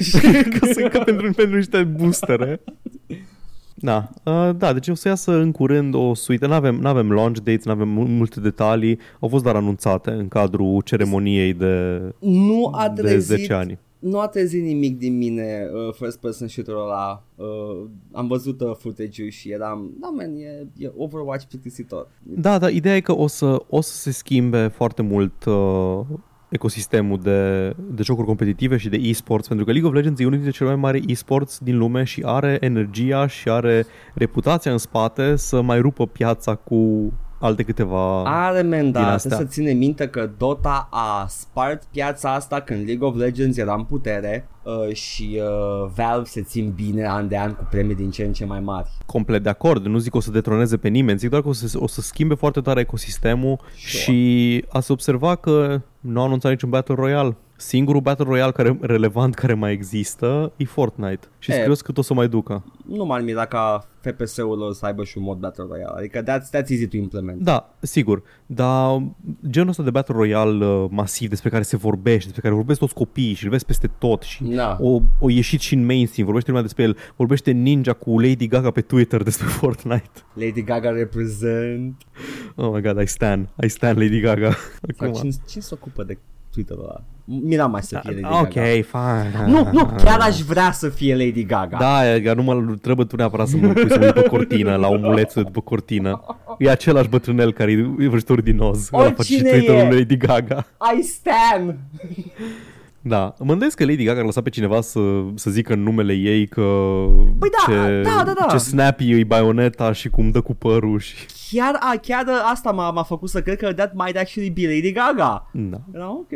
S1: și [laughs]
S2: Ca să încă pentru, pentru niște boostere. [laughs] Da, uh, da, deci o să iasă în curând o suite. N-avem, n-avem launch dates, n-avem mu- multe detalii. Au fost doar anunțate în cadrul ceremoniei de,
S1: nu a
S2: de
S1: trezit
S2: 10 ani.
S1: Nu a trezit nimic din mine uh, first person shooter-ul ăla. Uh, am văzut uh, footage-ul și eram, da man, e, e Overwatch plictisitor.
S2: Da, da, ideea e că o să, o să se schimbe foarte mult uh, ecosistemul de, de jocuri competitive și de e-sports, pentru că League of Legends e unul dintre cele mai mari e-sports din lume și are energia și are reputația în spate să mai rupă piața cu alte câteva...
S1: Are man,
S2: din
S1: da,
S2: astea.
S1: trebuie să ține minte că Dota a spart piața asta când League of Legends era în putere uh, și uh, Valve se țin bine an de an cu premii din ce în ce mai mari.
S2: complet de acord, nu zic că o să detroneze pe nimeni, zic doar că o să, o să schimbe foarte tare ecosistemul
S1: Sure.
S2: și ați observa că nu au anunțat niciun Battle Royale. Singurul Battle Royale care, relevant care mai există e Fortnite și
S1: E.
S2: sunt curios cât o să mai ducă.
S1: Nu m-ar mira ca FPS-ul lor să aibă și un mod Battle Royale, adică that's, that's easy to implement.
S2: Da, sigur, dar genul ăsta de Battle Royale uh, masiv despre care se vorbește, despre care vorbesc toți copiii și îl vezi peste tot și
S1: Da.
S2: o, o ieșit și în mainstream, vorbește lumea despre el, vorbește Ninja cu Lady Gaga pe Twitter despre [laughs] Fortnite.
S1: Lady Gaga represent.
S2: Oh my god, I stand, I stand Lady Gaga.
S1: Sau
S2: Acum.
S1: cine, cine se ocupă de Twitter-ul ăla? Mira mai să fie Lady
S2: Ok,
S1: Gaga.
S2: fine.
S1: Nu, nu, chiar aș vrea să fie Lady Gaga.
S2: Da, e că nu mă trebuie tu neapărat să mă pui să mă uit după cortină, la omulețul de după cortină. E același bătrânel care e vrăjitor din oz. Ăla face și
S1: Oricine
S2: Twitter-ul
S1: e.
S2: Lady Gaga.
S1: I stand!
S2: Da, mă îndoiesc că Lady Gaga a lăsat pe cineva să, să zică în numele ei că
S1: Păi da,
S2: ce,
S1: da, da, da.
S2: ce snappy e baioneta și cum dă cu părul și...
S1: chiar, a, chiar asta m-a, m-a făcut să cred că that might actually be Lady Gaga.
S2: Da.
S1: Era ok.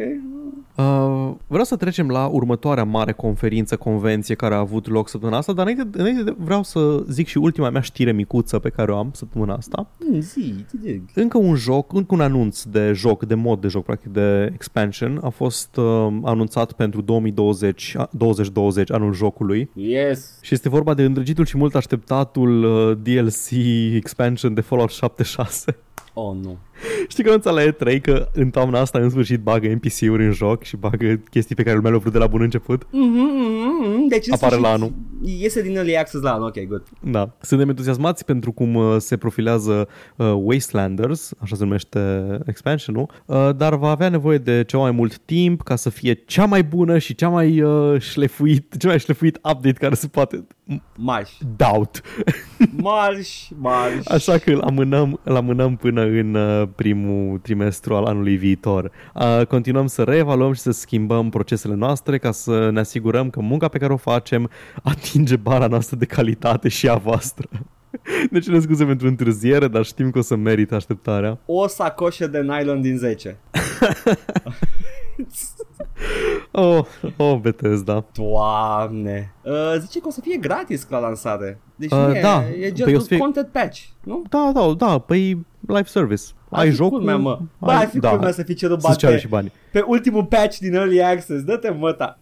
S2: Uh, vreau să trecem la următoarea mare conferință, convenție care a avut loc săptămâna asta, dar înainte, înainte de, vreau să zic și ultima mea știre micuță pe care o am săptămâna asta.
S1: Mm, zi, te dig.
S2: Încă un joc, încă un anunț de joc, de mod de joc, practic de expansion, a fost uh, anunțat pentru 2020, a- 2020, anul jocului.
S1: Yes.
S2: Și este vorba de îndrăgitul și mult așteptatul uh, DLC expansion de Fallout 76.
S1: Oh, nu.
S2: Știi că anunța la E3 că în toamna asta în sfârșit bagă NPC-uri în joc și bagă chestii pe care lumea le-a vrut de la bun început?
S1: Mm-hmm, deci în
S2: Apare la
S1: sfârșit
S2: anul.
S1: Iese din early access la anul, ok, good.
S2: Da. Suntem entuziasmați pentru cum uh, se profilează uh, Wastelanders, așa se numește expansionul, uh, dar va avea nevoie de ceva mai mult timp ca să fie cea mai bună și cea mai uh, șlefuit, cea mai șlefuit update care se poate.
S1: Marș.
S2: Doubt.
S1: Marș, marș.
S2: Așa că îl amânăm, îl amânăm până în uh, primul trimestru al anului viitor. Uh, continuăm să reevaluăm și să schimbăm procesele noastre ca să ne asigurăm că munca pe care o facem atinge bara noastră de calitate și a voastră. [laughs] Deci ne scuze pentru întârziere, dar știm că o să merită așteptarea.
S1: O sacoșă de nylon din 10. [laughs]
S2: Oh, oh Bethesda.
S1: Doamne. Uh, zice că o să fie gratis la lansare. Deci
S2: Uh,
S1: nu e,
S2: da.
S1: e just
S2: Păi o
S1: un
S2: să fie-
S1: content patch, nu?
S2: Da, da, da, păi live service.
S1: Ar
S2: Ai
S1: fi
S2: jocul,
S1: culmea, mă. Bă, ar fi
S2: da,
S1: culmea să fi cerut
S2: să-ți ceară
S1: bani
S2: și
S1: pe,
S2: bani.
S1: pe ultimul patch din Early Access. Dă-te măta.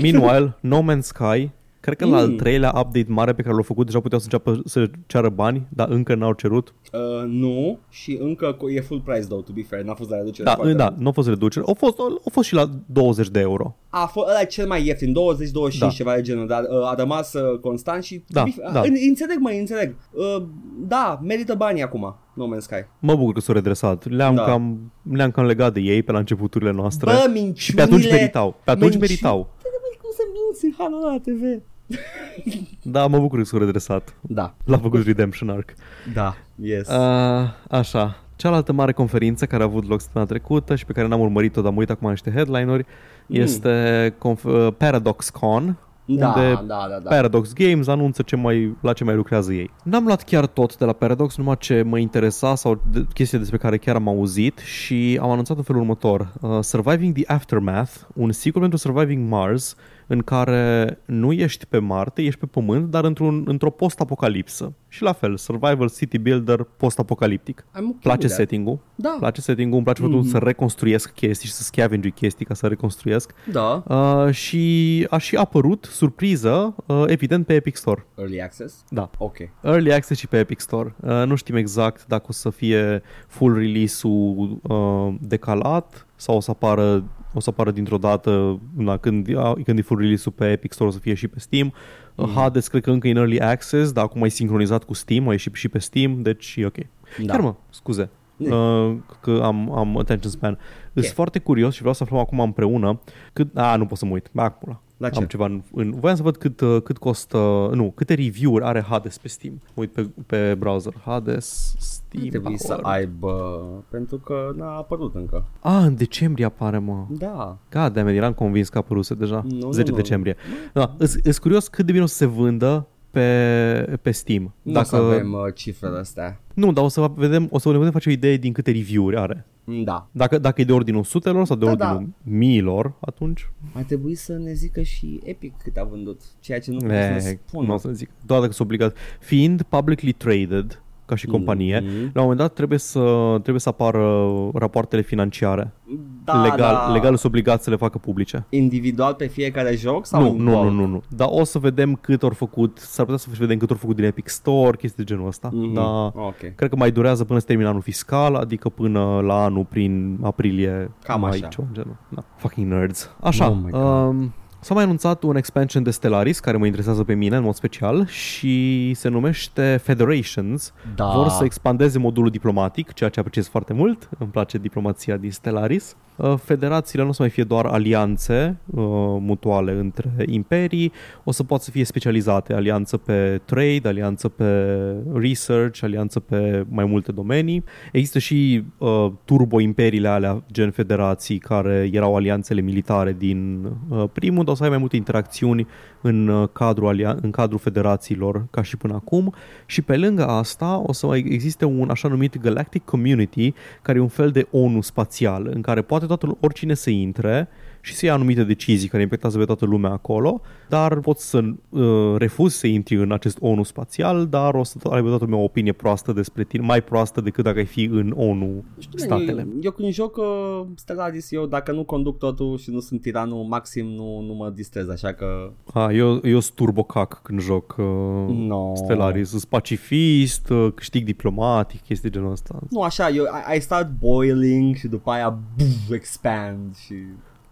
S2: Meanwhile, No Man's Sky, cred că la al
S1: Mm.
S2: treilea update mare pe care l-au făcut deja puteau să înceapă să ceară bani, dar încă n-au cerut.
S1: Uh, nu, și încă co- e full price though, to be fair, n-a fost la reducere.
S2: Da,
S1: foarte
S2: da,
S1: mult.
S2: nu a fost reducere. Au fost, au fost și la 20 de euro.
S1: A fost ăla e cel mai ieftin, 20-25
S2: Da.
S1: ceva de genul, dar uh, a rămas uh, constant și
S2: Da,
S1: to be fair-
S2: da.
S1: În- înțeleg, mă, înțeleg. Uh, da, merită banii acum, No Man's Sky.
S2: Mă bucur că s-au redresat. Le-am,
S1: Da.
S2: cam, le-am cam legat de ei pe la începuturile noastre.
S1: Bă, minciunile...
S2: și pe atunci meritau. Pe atunci
S1: minciu-
S2: meritau.
S1: Băi, cum să minți în halul la TV?
S2: Da, mă bucur că s-au redresat.
S1: Da,
S2: L-a făcut Redemption Arc.
S1: da, yes.
S2: Uh, așa. Cealaltă mare conferință care a avut loc săptămâna trecută și pe care n-am urmărit-o, dar am uitat acum niște headline-uri,
S1: Mm.
S2: este conf- uh, Paradox Con,
S1: da,
S2: unde
S1: da, da, da.
S2: Paradox Games anunță ce mai, la ce mai lucrează ei. N-am luat chiar tot de la Paradox, numai ce mă interesa sau de, chestii despre care chiar am auzit și am anunțat în felul următor. Uh, Surviving the Aftermath, un sequel pentru Surviving Mars, în care nu ești pe Marte, ești pe Pământ, dar într-un, într-o post-apocalipsă. Și la fel, Survival City Builder post-apocaliptic.
S1: I'm okay
S2: Place
S1: with that.
S2: setting-ul,
S1: Da,
S2: place setting-ul, îmi place faptul
S1: Mhm.
S2: să reconstruiesc chestii și să scavenge chestii ca să reconstruiesc.
S1: da,
S2: Uh, și a și apărut, surpriză, uh, evident pe Epic Store.
S1: Early Access.
S2: Da.
S1: Ok.
S2: Early Access și pe Epic Store. Uh, nu știm exact dacă o să fie full release-ul uh, decalat sau o să apară o să apară dintr-o dată la când, a, când e full release-ul pe Epic Store o să fie și pe Steam. Mm. Hades cred că încă e în Early Access, dar acum e sincronizat cu Steam, a ieșit și pe Steam, deci e ok.
S1: Da.
S2: Chiar mă, scuze. Uh, că am, am attention span. Sunt foarte curios și vreau să aflăm acum împreună cât... A, nu pot să mă uit. Ba, acum.
S1: La ce?
S2: Am ceva în, în... Voiam să văd cât, uh, cât costă... Nu, câte review-uri are Hades pe Steam. Mă uit pe, pe browser. Hades, Steam...
S1: Nu trebuie să
S2: acolo.
S1: aibă, pentru că n-a apărut încă.
S2: A, în decembrie apare, mă.
S1: Da.
S2: God damn it, eram convins că a apăruse deja.
S1: Nu, nu,
S2: 10
S1: nu.
S2: decembrie. Da, îs curios cât de bine o să se vândă pe, pe Steam.
S1: Nu Dacă... o să avem uh, cifrele astea.
S2: Nu, dar o să vedem, o să ne putem face o idee din câte review-uri are.
S1: Da.
S2: Dacă, dacă e de ordinul sutelor sau de
S1: Da,
S2: ordinul miilor, atunci
S1: Ar trebui să ne zică și Epic cât a vândut, ceea ce nu pot să
S2: e,
S1: ne
S2: nu
S1: spună.
S2: o să zic. Doar dacă sunt obligat. Fiind publicly traded, ca și companie,
S1: Mhm.
S2: la un moment dat trebuie să, trebuie să apară rapoartele financiare.
S1: Da,
S2: legal,
S1: da.
S2: legal sunt obligați să le facă publice.
S1: Individual pe fiecare joc sau
S2: Nu,
S1: în
S2: nu, nu,
S1: bulk?
S2: nu, nu. Dar o să vedem cât au făcut, s-ar putea să vedem cât au făcut din Epic Store, chestii de genul ăsta.
S1: Mhm.
S2: Dar
S1: Ok.
S2: cred că mai durează până să termină anul fiscal, adică până la anul prin aprilie,
S1: Cam
S2: mai,
S1: așa.
S2: ceva în genul. Da. Fucking nerds. Așa,
S1: Oh my God.
S2: um, S-a mai anunțat un expansion de Stellaris care mă interesează pe mine în mod special și se numește Federations.
S1: Da.
S2: Vor să expandeze modulul diplomatic, ceea ce apreciez foarte mult. Îmi place diplomația din Stellaris. Uh, Federațiile nu o să mai fie doar alianțe uh, mutuale între imperii, o să poată să fie specializate, alianță pe trade, alianță pe research, alianță pe mai multe domenii. Există și uh, turbo-imperiile alea, gen federații, care erau alianțele militare din uh, primul, dar o o să ai mai multe interacțiuni în uh, cadrul, alia- în cadrul federațiilor ca și până acum. Și pe lângă asta o să mai existe un așa numit Galactic Community care e un fel de ONU spațial în care poate toată oricine să intre și să ia anumite decizii care impactează pe toată lumea acolo, dar poți să uh, refuzi să intri în acest ONU spațial, dar o să aibă toată lumea o opinie proastă despre tine, mai proastă decât dacă ai fi în ONU statele.
S1: Eu, eu când joc uh, Stellaris, eu dacă nu conduc totul și nu sunt tiranul maxim, nu, nu mă distrez, așa că...
S2: A, eu, eu sunt turbocac când joc uh,
S1: No.
S2: Stellaris, sunt pacifist, uh, câștig diplomatic, chestii genul ăsta.
S1: Nu, așa, eu, I, I start boiling și după aia buf, expand și...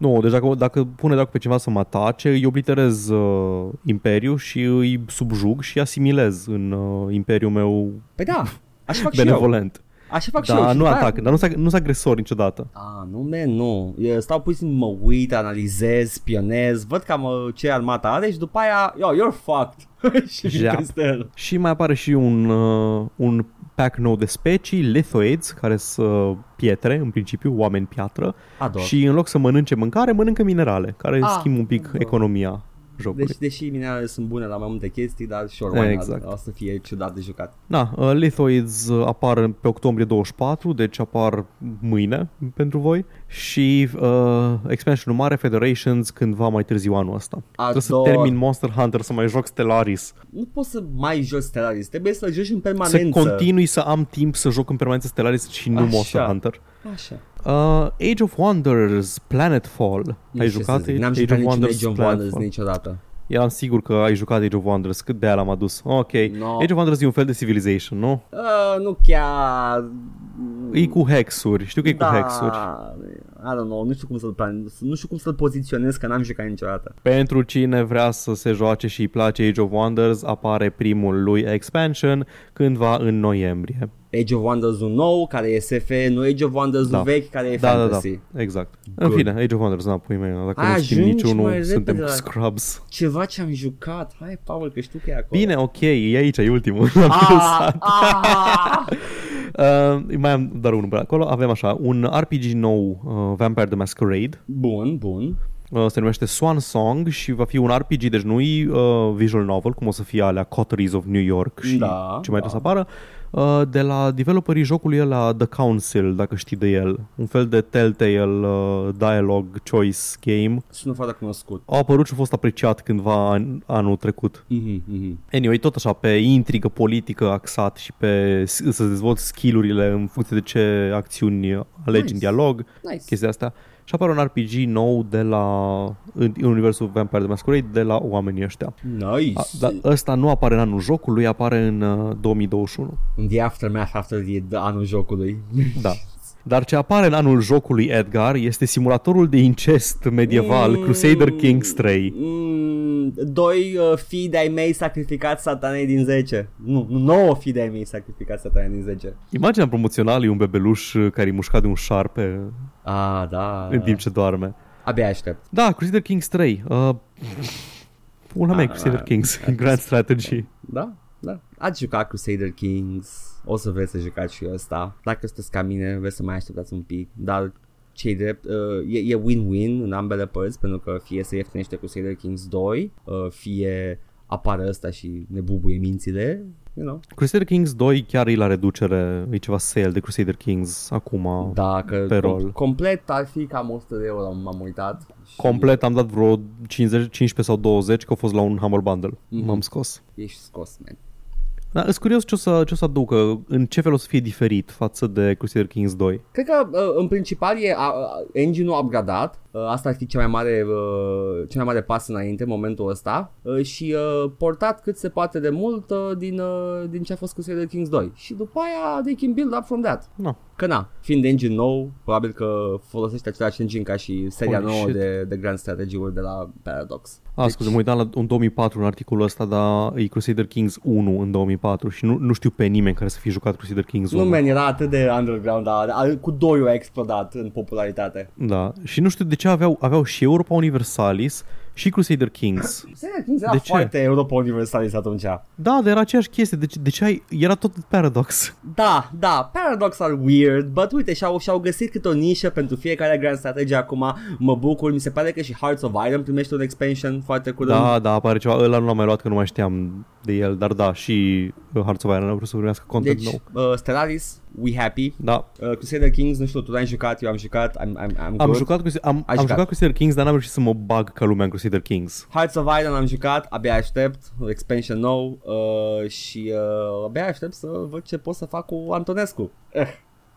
S2: Nu, deci dacă, dacă pune dacă pe cineva să mă atace, îi obliterez uh, imperiul și îi subjug și asimilez în uh, imperiul meu
S1: Păi da, așa fac și eu.
S2: benevolent.
S1: Așa fac și eu.
S2: Da,
S1: și
S2: nu
S1: după aia-
S2: atac, dar nu sunt nu sunt agresor niciodată.
S1: A, nu, man, nu. Eu stau puțin, mă uit, analizez, spionez, văd cam uh, ce armată are și după aia, yo, you're fucked. [laughs] și vin
S2: Jap.
S1: peste el.
S2: Și mai apare și un, uh, un pack nou de specii, lithoids, care sunt pietre, în principiu, oameni piatră,
S1: Ador.
S2: și în loc să mănânce mâncare, mănâncă minerale, care
S1: Ah,
S2: schimbă un pic
S1: ador.
S2: economia jocului.
S1: Deci, deși minerale sunt bune la mai multe chestii, dar sure, why
S2: Exact.
S1: not? O să fie ciudat de jucat.
S2: Da, uh, Lithoids uh, apar pe octombrie 24, deci apar mâine pentru voi și uh, expansionul mare Federations cândva mai târziu anul ăsta. Trebuie să
S1: Ador.
S2: termin Monster Hunter, să mai joc Stellaris,
S1: Nu poți să mai joci Stellaris, trebuie să joci în
S2: să
S1: permanență.
S2: continui să am timp să joc în permanență Stellaris și nu
S1: Așa.
S2: Monster Hunter.
S1: Așa.
S2: Uh, Age of Wonders, Planetfall.
S1: Nu
S2: ai
S1: știu ce
S2: jucat
S1: să zic, N-am
S2: Age
S1: jucat
S2: of
S1: niciun
S2: Wonders,
S1: Age of Wonders
S2: Planetfall?
S1: niciodată.
S2: Eram sigur că ai jucat Age of Wonders, cât de aia l-am adus. Ok.
S1: No.
S2: Age of Wonders e un fel de Civilization, nu?
S1: Uh, nu chiar...
S2: E cu hexuri. Știu că e
S1: da,
S2: cu hexuri.
S1: I don't know, nu știu cum să-l plan, nu știu cum să-l poziționez că n-am jucat niciodată.
S2: Pentru cine vrea să se joace și îi place Age of Wonders, apare primul lui expansion cândva în noiembrie.
S1: Age of Wonders un nou, care e SF, nu Age of Wonders
S2: Da.
S1: un vechi, care e
S2: Da, da, da,
S1: fantasy.
S2: exact.
S1: Good.
S2: În fine, Age of Wonders, na, pui mei, dacă
S1: Ai,
S2: nu știm
S1: ajungi
S2: niciunul,
S1: mai
S2: suntem
S1: repede la-
S2: scrubs.
S1: Ceva ce am jucat, hai Paul că știu că e acolo.
S2: Bine, ok, e aici, e ultimul.
S1: Ah, [laughs] ah, [laughs]
S2: Uh, mai am doar unul pe acolo. Avem așa, un RPG nou, uh, Vampire the Masquerade.
S1: bun, bun.
S2: Uh, se numește Swan Song și va fi un RPG, deci nu e uh, visual novel, cum o să fie alea Coteries of New York și
S1: Da,
S2: ce mai
S1: da.
S2: trebuie să apară. Uh, de la developerii jocului la The Council, dacă știi de el. Un fel de Telltale uh, dialogue choice game.
S1: Sună foarte cunoscut.
S2: Au apărut și a fost apreciat cândva an, anul trecut.
S1: Mhm, mhm.
S2: Anyway, tot așa, pe intrigă politică axat și pe s- să dezvolți skill-urile în funcție de ce acțiuni alegi
S1: Nice.
S2: în dialog,
S1: Nice.
S2: chestia asta. Și apare un RPG nou de la, în, în universul Vampire the Masquerade de la oamenii ăștia.
S1: Nice.
S2: A, dar ăsta nu apare în anul jocului, apare în uh, 2021.
S1: In the aftermath after the, the anul jocului.
S2: Da. [laughs] Dar ce apare în anul jocului Edgar este simulatorul de incest medieval
S1: Mm.
S2: Crusader Kings 3.
S1: Mm, doi uh, fii de-ai mei sacrificați satanei din 10. Nu, nu, nouă fii de-ai mei sacrificați satanei din 10.
S2: Imaginea promoțională e un bebeluș uh, care e mușcat de un șarpe
S1: Ah, da.
S2: în timp ce doarme.
S1: Abia aștept.
S2: Da, Crusader Kings 3. Uh, una mea,
S1: Ah,
S2: Crusader
S1: ah,
S2: Kings,
S1: ah, [laughs]
S2: Grand Strategy.
S1: Da, da. Ați jucat Crusader Kings. O să vreți să jucați și ăsta. Dacă sunteți ca mine, vreți să mai așteptați un pic. Dar ce drept, uh, e, e win-win în ambele părți pentru că fie se ieftinește Crusader Kings 2, uh, fie apare ăsta și ne bubuie mințile, you know.
S2: Crusader Kings 2 chiar e la reducere, e ceva sale de Crusader Kings acum.
S1: Dacă
S2: Pe rol.
S1: complet ar fi cam 100 de euro, m-am uitat. Și
S2: Complet am dat vreo 50, 15 sau 20 că au fost la un Humble Bundle.
S1: Mhm.
S2: M-am scos.
S1: Ești scos, man.
S2: Da, sunt curios ce o, să, ce o să aducă, în ce fel o să fie diferit față de Crusader Kings 2.
S1: Cred că uh, în principal e a, a, engine-ul upgradat. Uh, asta ar fi cea mai mare uh, cea mai mare pas înainte în momentul ăsta uh, și uh, portat cât se poate de mult uh, din uh, din ce a fost Crusader Kings 2. Și după aia they can build up from that.
S2: No.
S1: Că na, fiind engine nou, probabil că folosește același engine ca și seria
S2: Holy
S1: nouă
S2: shit.
S1: de, de Grand Strategy-uri de la Paradox.
S2: A, scuze, mă uitam la un 2004 în articolul ăsta, dar e Crusader Kings 1 în 2004 și nu, nu știu pe nimeni care să fi jucat Crusader Kings 1.
S1: Nu, man, era atât de underground, dar a- cu doi a explodat în popularitate.
S2: Da, și nu știu de ce aveau, aveau și Europa Universalis și Crusader Kings.
S1: Crusader Kings era
S2: De ce?
S1: foarte Europa Universalis atunci.
S2: Da, dar era aceeași chestie. De ce, de ce ai... Era tot Paradox.
S1: Da, da, Paradox are weird, but uite, și-au, și-au găsit câte o nișă pentru fiecare Grand Strategy acum, mă bucur, mi se pare că și Hearts of Iron primește un expansion foarte curând.
S2: Da, da, apare ceva. Ăla nu l-am mai luat că nu mai știam de el, dar da, și Hearts of Iron au vrut să primească content
S1: Deci,
S2: nou.
S1: uh, Stellaris, we happy.
S2: Da,
S1: Uh, Crusader Kings, nu știu, tu n-ai jucat, eu am jucat, I'm, I'm, I'm
S2: am
S1: good.
S2: jucat, cu, am, am
S1: jucat.
S2: jucat Crusader Kings, dar n-am reușit să mă bag ca lumea în Crusader Kings.
S1: Hearts of Iron am jucat, abia aștept, expansion nou uh, și uh, abia aștept să văd ce pot să fac cu Antonescu. Eh,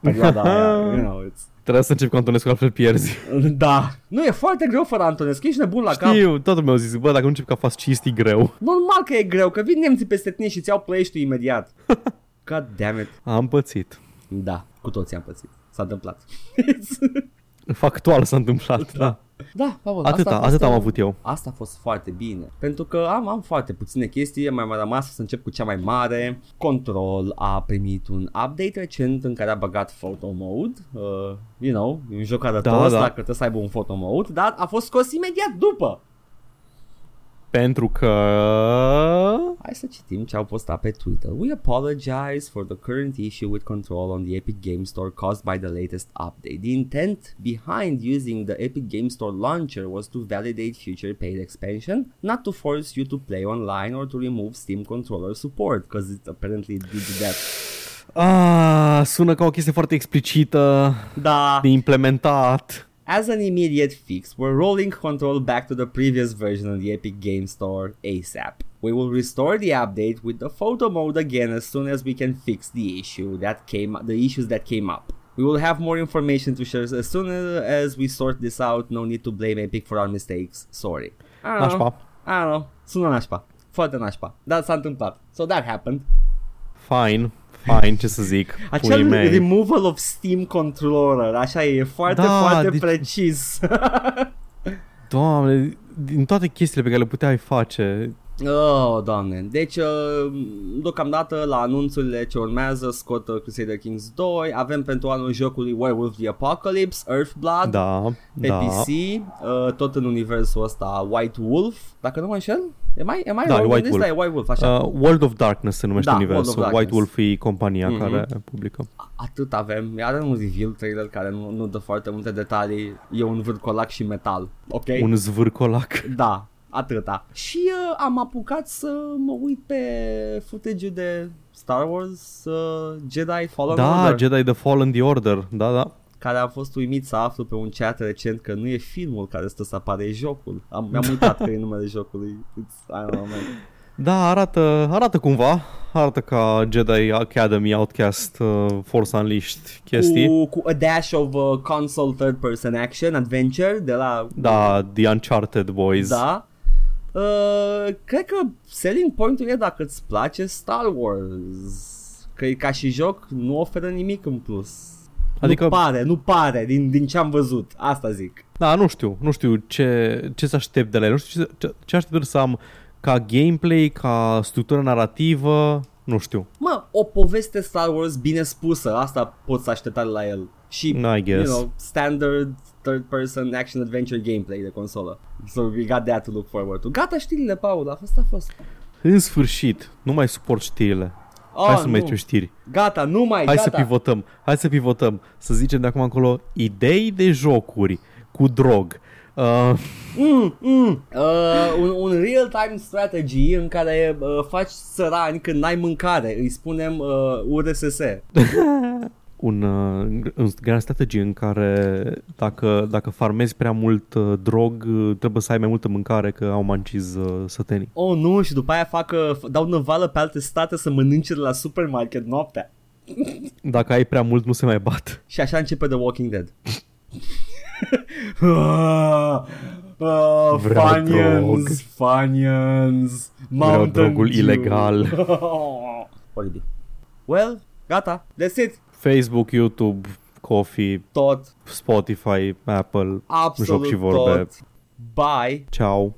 S1: perioada aia, [laughs] you know, it's...
S2: Trebuie să încep cu Antonescu, altfel pierzi. [laughs]
S1: Da, nu e foarte greu fără Antonescu, ești nebun la cap.
S2: Știu, toată mi-au zis, bă, dacă nu încep ca fascist, e greu. [laughs]
S1: Normal că e greu, că vin nemții peste tine și îți iau play imediat. God damn it.
S2: Am pățit.
S1: Da, cu toții am pățit. S-a întâmplat.
S2: Factual s-a întâmplat, da.
S1: da, Paul,
S2: Atâta,
S1: asta a fost,
S2: atâta am
S1: uh,
S2: avut eu.
S1: Asta a fost foarte bine, pentru că am, am foarte puține chestii, mai mai rămas să încep cu cea mai mare. Control a primit un update recent în care a băgat photo mode, uh, you know, e un joc arătos
S2: Da,
S1: da,
S2: da.
S1: dacă trebuie să aibă un photo mode, dar a fost scos imediat după.
S2: Pentru că...
S1: Hai să citim ce au postat pe Twitter. We apologize for the current issue with control on the Epic Game Store caused by the latest update. The intent behind using the Epic Game Store launcher was to validate future paid expansion, not to force you to play online or to remove Steam controller support, because it apparently did that.
S2: Ah, sună ca o chestie foarte explicită
S1: Da.
S2: de implementat.
S1: As an immediate fix, we're rolling control back to the previous version on the Epic Game Store ASAP. We will restore the update with the photo mode again as soon as we can fix the issue that came the issues that came up. We will have more information to share as soon as we sort this out. No need to blame Epic for our mistakes. Sorry. I don't know. I don't know. Sună nașpa. Foarte nașpa. Dar s-a întâmplat. So that happened.
S2: Fine, [laughs] fine, ce să zic. Puii
S1: Acel
S2: mei.
S1: removal of Steam controller, așa e, e foarte,
S2: Da,
S1: foarte
S2: deci-
S1: precis. [laughs]
S2: Doamne, din toate chestiile pe care le puteai face,
S1: Oh, doamne. Deci, uh, deocamdată, la anunțurile ce urmează, scot uh, Crusader Kings 2, avem pentru anul jocului Werewolf the Apocalypse, Earthblood,
S2: da,
S1: pe
S2: da.
S1: PC, uh, tot în universul ăsta White Wolf, dacă nu mă înșel. E mai, e mai
S2: Da, e
S1: rău,
S2: White
S1: ăsta
S2: Wolf.
S1: e White Wolf, așa.
S2: Uh, World of Darkness se numește
S1: Da, World
S2: universul.
S1: of
S2: White
S1: Darkness.
S2: Wolf e compania
S1: Mhm.
S2: care publică.
S1: Atât avem. Are un reveal trailer care nu, nu dă foarte multe detalii. E un vârcolac și metal. Ok?
S2: Un zvârcolac.
S1: Da, atâta. Și uh, am apucat să mă uit pe footage de Star Wars uh, Jedi Fallen
S2: Da,
S1: Order,
S2: Jedi The Fallen The Order. Da, da.
S1: care a fost uimit să aflu pe un chat recent că nu e filmul care stă să apare, e jocul. Am, mi-am uitat că e numele jocului. It's, I don't know, man.
S2: Da, arată, arată cumva. Arată ca Jedi Academy, Outcast, uh, Force Unleashed chestii.
S1: Cu, cu a dash of uh, console third person action adventure de la
S2: Da, The Uncharted Boys.
S1: Da. Uh, cred că selling point-ul e dacă îți place Star Wars. Că ca și joc nu oferă nimic în plus.
S2: Adică-
S1: Nu pare, nu pare din, din ce am văzut. Asta zic.
S2: Da, nu știu, nu știu ce, ce să aștept de la el, nu știu ce, ce, ce aștept să am ca gameplay, ca structură narrativă, nu știu.
S1: Mă, o poveste Star Wars bine spusă, asta poți să aștepta de la el. Și,
S2: I
S1: you
S2: guess.
S1: know, standard third person action adventure gameplay de consolă. So we got that to look forward to. Gata știrile, Paul, a fost, a fost.
S2: În sfârșit, nu mai suport știrile.
S1: Oh,
S2: Hai să
S1: nu.
S2: mai zicem știri.
S1: Gata, nu mai,
S2: Hai
S1: gata.
S2: să pivotăm. Hai să pivotăm. Să zicem de acum încolo idei de jocuri cu drog. Uh,
S1: Mm, mm. Uh, un, un real-time strategy în care uh, faci sărani când n-ai mâncare, îi spunem uh, URSS. [laughs]
S2: un, uh, un grand strategy în care dacă, dacă farmezi prea mult uh, drog, uh, trebuie să ai mai multă mâncare că au manciz uh, sătenii.
S1: Oh nu, și după aia fac, uh, f- dau năvală pe alte state să mănânce de la supermarket noaptea.
S2: Dacă ai prea mult, nu se mai bat.
S1: Și așa începe The Walking Dead. [laughs] Ah, ah,
S2: Vreau
S1: Funyuns, Funyuns, Mountain
S2: drogul
S1: Dew.
S2: ilegal. [laughs]
S1: Oribil. Well, gata, that's it.
S2: Facebook, YouTube, Coffee,
S1: Tot,
S2: Spotify, Apple,
S1: absolut
S2: Joc și vorbe.
S1: tot. Bye.
S2: Ciao.